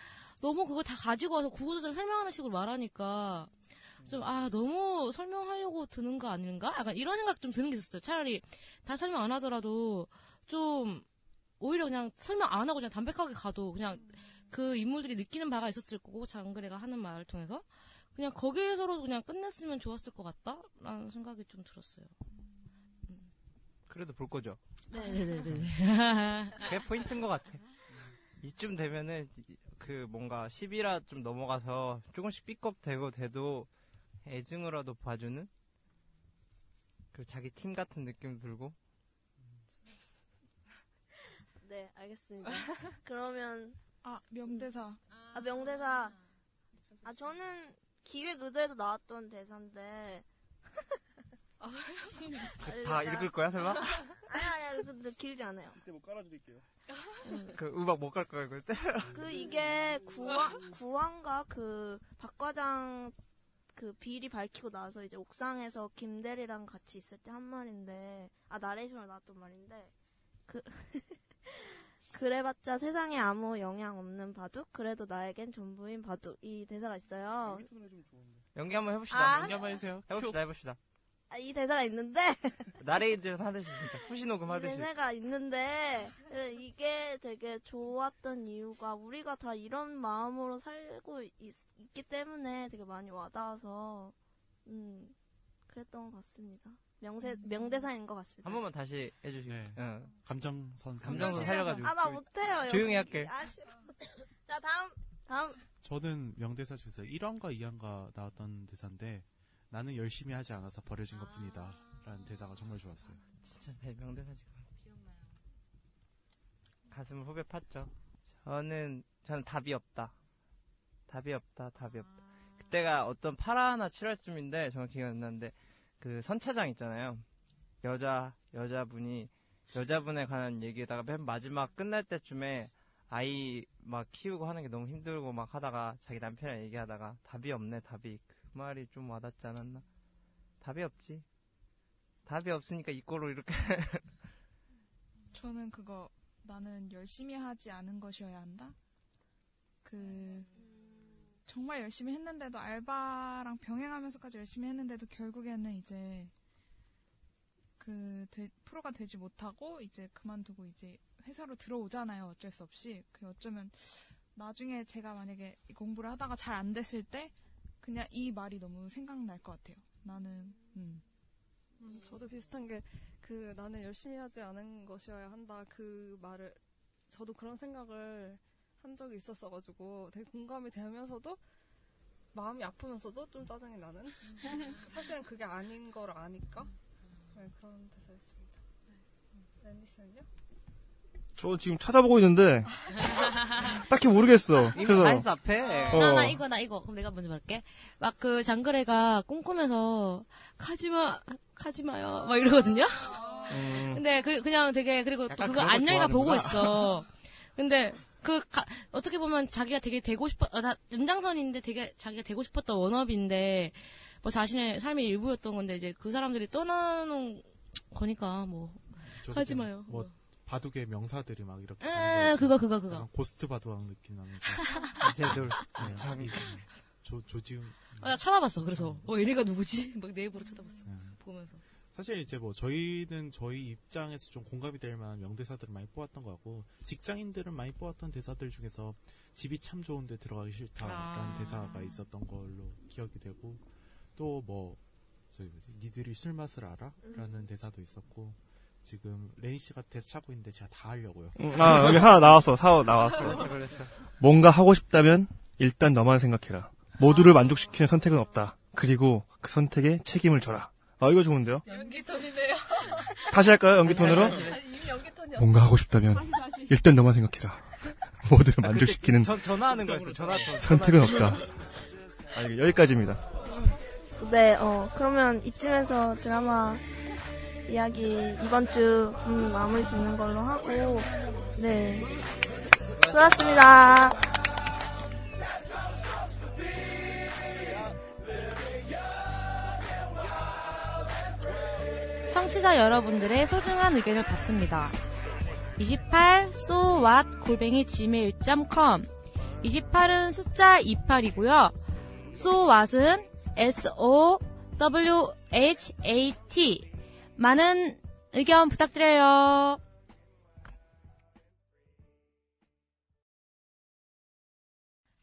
너무 그걸 다 가지고 와서 구구절 설명하는 식으로 말하니까 좀 아 너무 설명하려고 드는 거 아닌가? 약간 이런 생각 좀 드는 게 있었어요. 차라리 다 설명 안 하더라도 좀 오히려 그냥 설명 안 하고 그냥 담백하게 가도 그냥 그 인물들이 느끼는 바가 있었을 거고 장그래가 하는 말을 통해서 그냥 거기에서로 그냥 끝냈으면 좋았을 것 같다라는 생각이 좀 들었어요. 그래도 볼 거죠. 네네네네. 그게 포인트인 것 같아. 이쯤 되면은 이- 그 뭔가 10이라 좀 넘어가서 조금씩 삐껍 되고 돼도 애증으로도 봐주는 그 자기 팀 같은 느낌 들고 네, 알겠습니다. 그러면 아 명대사. 아 명대사. 아 저는 기획 의도에서 나왔던 대사인데. 그다 읽을 거야 설마? 아니 아니 근데 길지 않아요. 그때 뭐 깔아드릴게요 그 음악 못 갈 거야 그때? 그 이게 구황 구황과 그 박과장 그 비리 밝히고 나서 이제 옥상에서 김대리랑 같이 있을 때 한 말인데 아 나레이션으로 나왔던 말인데 그 그래봤자 세상에 아무 영향 없는 바둑 그래도 나에겐 전부인 바둑 이 대사가 있어요. 연기 한번 해봅시다. 아, 연기 한번 해주세요. 해봅시다 해봅시다. 아, 이 대사가 있는데 나레이션 하듯이 진짜 후시 녹음 하듯이. 대사가 있는데 예, 이게 되게 좋았던 이유가 우리가 다 이런 마음으로 살고 있, 기 때문에 되게 많이 와닿아서 음 그랬던 것 같습니다. 명세 명대사인 것 같습니다. 한 번만 다시 해주시고. 네. 응. 감정선 감정선 살려가지고. 아 나 못해요. 조용히. 할게. 아쉬워. 자 다음 다음 저는 명대사 중에서 1화인가 2화인가 나왔던 대사인데 나는 열심히 하지 않아서 버려진 것 뿐이다. 라는 대사가 정말 좋았어요. 진짜 대명대사 지금. 가슴을 후배 팠죠. 저는 저는 답이 없다. 답이 없다. 답이 없다. 그때가 어떤 8화나 7화쯤인데 정확히 기억 안 나는데 그 선차장 있잖아요. 여자 여자분이 여자분에 관한 얘기에다가 맨 마지막 끝날 때쯤에 아이 막 키우고 하는 게 너무 힘들고 막 하다가 자기 남편이랑 얘기하다가 답이 없네 답이 그 말이 좀 와닿지 않았나? 답이 없지. 답이 없으니까 이꼴로 이렇게 저는 그거 나는 열심히 하지 않은 것이어야 한다. 그 정말 열심히 했는데도 알바랑 병행하면서까지 열심히 했는데도 결국에는 이제 그 되- 프로가 되지 못하고 이제 그만두고 이제 회사로 들어오잖아요. 어쩔 수 없이. 그 어쩌면 나중에 제가 만약에 이 공부를 하다가 잘 안 됐을 때 그냥 이 말이 너무 생각날 것 같아요. 나는 음. 음, 저도 비슷한 게 그 나는 열심히 하지 않은 것이어야 한다 그 말을 저도 그런 생각을 한 적이 있었어가지고 되게 공감이 되면서도 마음이 아프면서도 좀 짜증이 나는 사실은 그게 아닌 걸 아니까 네, 그런 대사였습니다. 네. 랜디 씨는요? 저 지금 찾아보고 있는데 딱히 모르겠어 그래서 다 했어 앞에. 어. 나, 나 이거, 나 이거. 그럼 내가 먼저 말할게. 막 그 장그래가 꼼꼼해서, 가지마, 가지마요. 막 이러거든요? 음, 근데 그, 그냥 되게, 그리고 또걸 안녕이가 보고. 있어. 근데, 그, 가- 어떻게 보면 자기가 되게 되고 싶어, 어, 나 연장선인데 되게 자기가 되고 싶었던 워너비인데, 뭐 자신의 삶의 일부였던 건데 이제 그 사람들이 떠나는 거니까 뭐 하지 마요. 뭐 바둑의 명사들이 막 이렇게. 거 그거. 그거, 그거. 약간 고스트 바둑왕 느낌 나면서. 이세돌. 네, 참. 이- 조 조지훈. 아, 나 찾아봤어. 그래서 어 얘네가 누구지? 막 네이버로 찾아봤어. 네. 보면서. 사실 이제 뭐 저희는 저희 입장에서 좀 공감이 될 만한 명대사들을 많이 뽑았던 것 같고 직장인들은 많이 뽑았던 대사들 중에서 집이 참 좋은데 들어가기 싫다라는 아. 대사가 있었던 걸로 기억이 되고 또 뭐 저기 뭐지 니들이 술 맛을 알아?라는 대사도 있었고 지금 레니 씨가 대사 찾고 있는데 제가 다 하려고요. 음, 아, 여기 하나 나왔어. 사오 나왔어. 걸렸어. 뭔가 하고 싶다면 일단 너만 생각해라. 모두를 만족시키는 선택은 없다. 그리고 그 선택에 책임을 져라. 아, 이거 좋은데요? 연기톤이네요. 다시 할까요? 연기 톤으로? 이미 연기톤이었어. 뭔가 하고 싶다면. 일단 너만 생각해라. 모두를 만족시키는 전, 전화하는 거였어, 전화톤. 선택은 없다. 아, 여기까지입니다. 네, 어, 그러면 이쯤에서 드라마 이야기 이번 주 음, 마무리 짓는 걸로 하고, 네. 수고하셨습니다. 청취자 여러분들의 소중한 의견을 받습니다. 28 so what 골뱅이 gmail.com 28은 숫자 28이고요. so what은 s o w h a t 많은 의견 부탁드려요.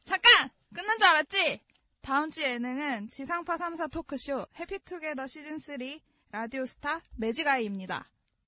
잠깐! 끝난 줄 알았지? 다음 주 예능은 지상파 3사 토크쇼 해피투게더 시즌3 라디오스타 매직아이입니다.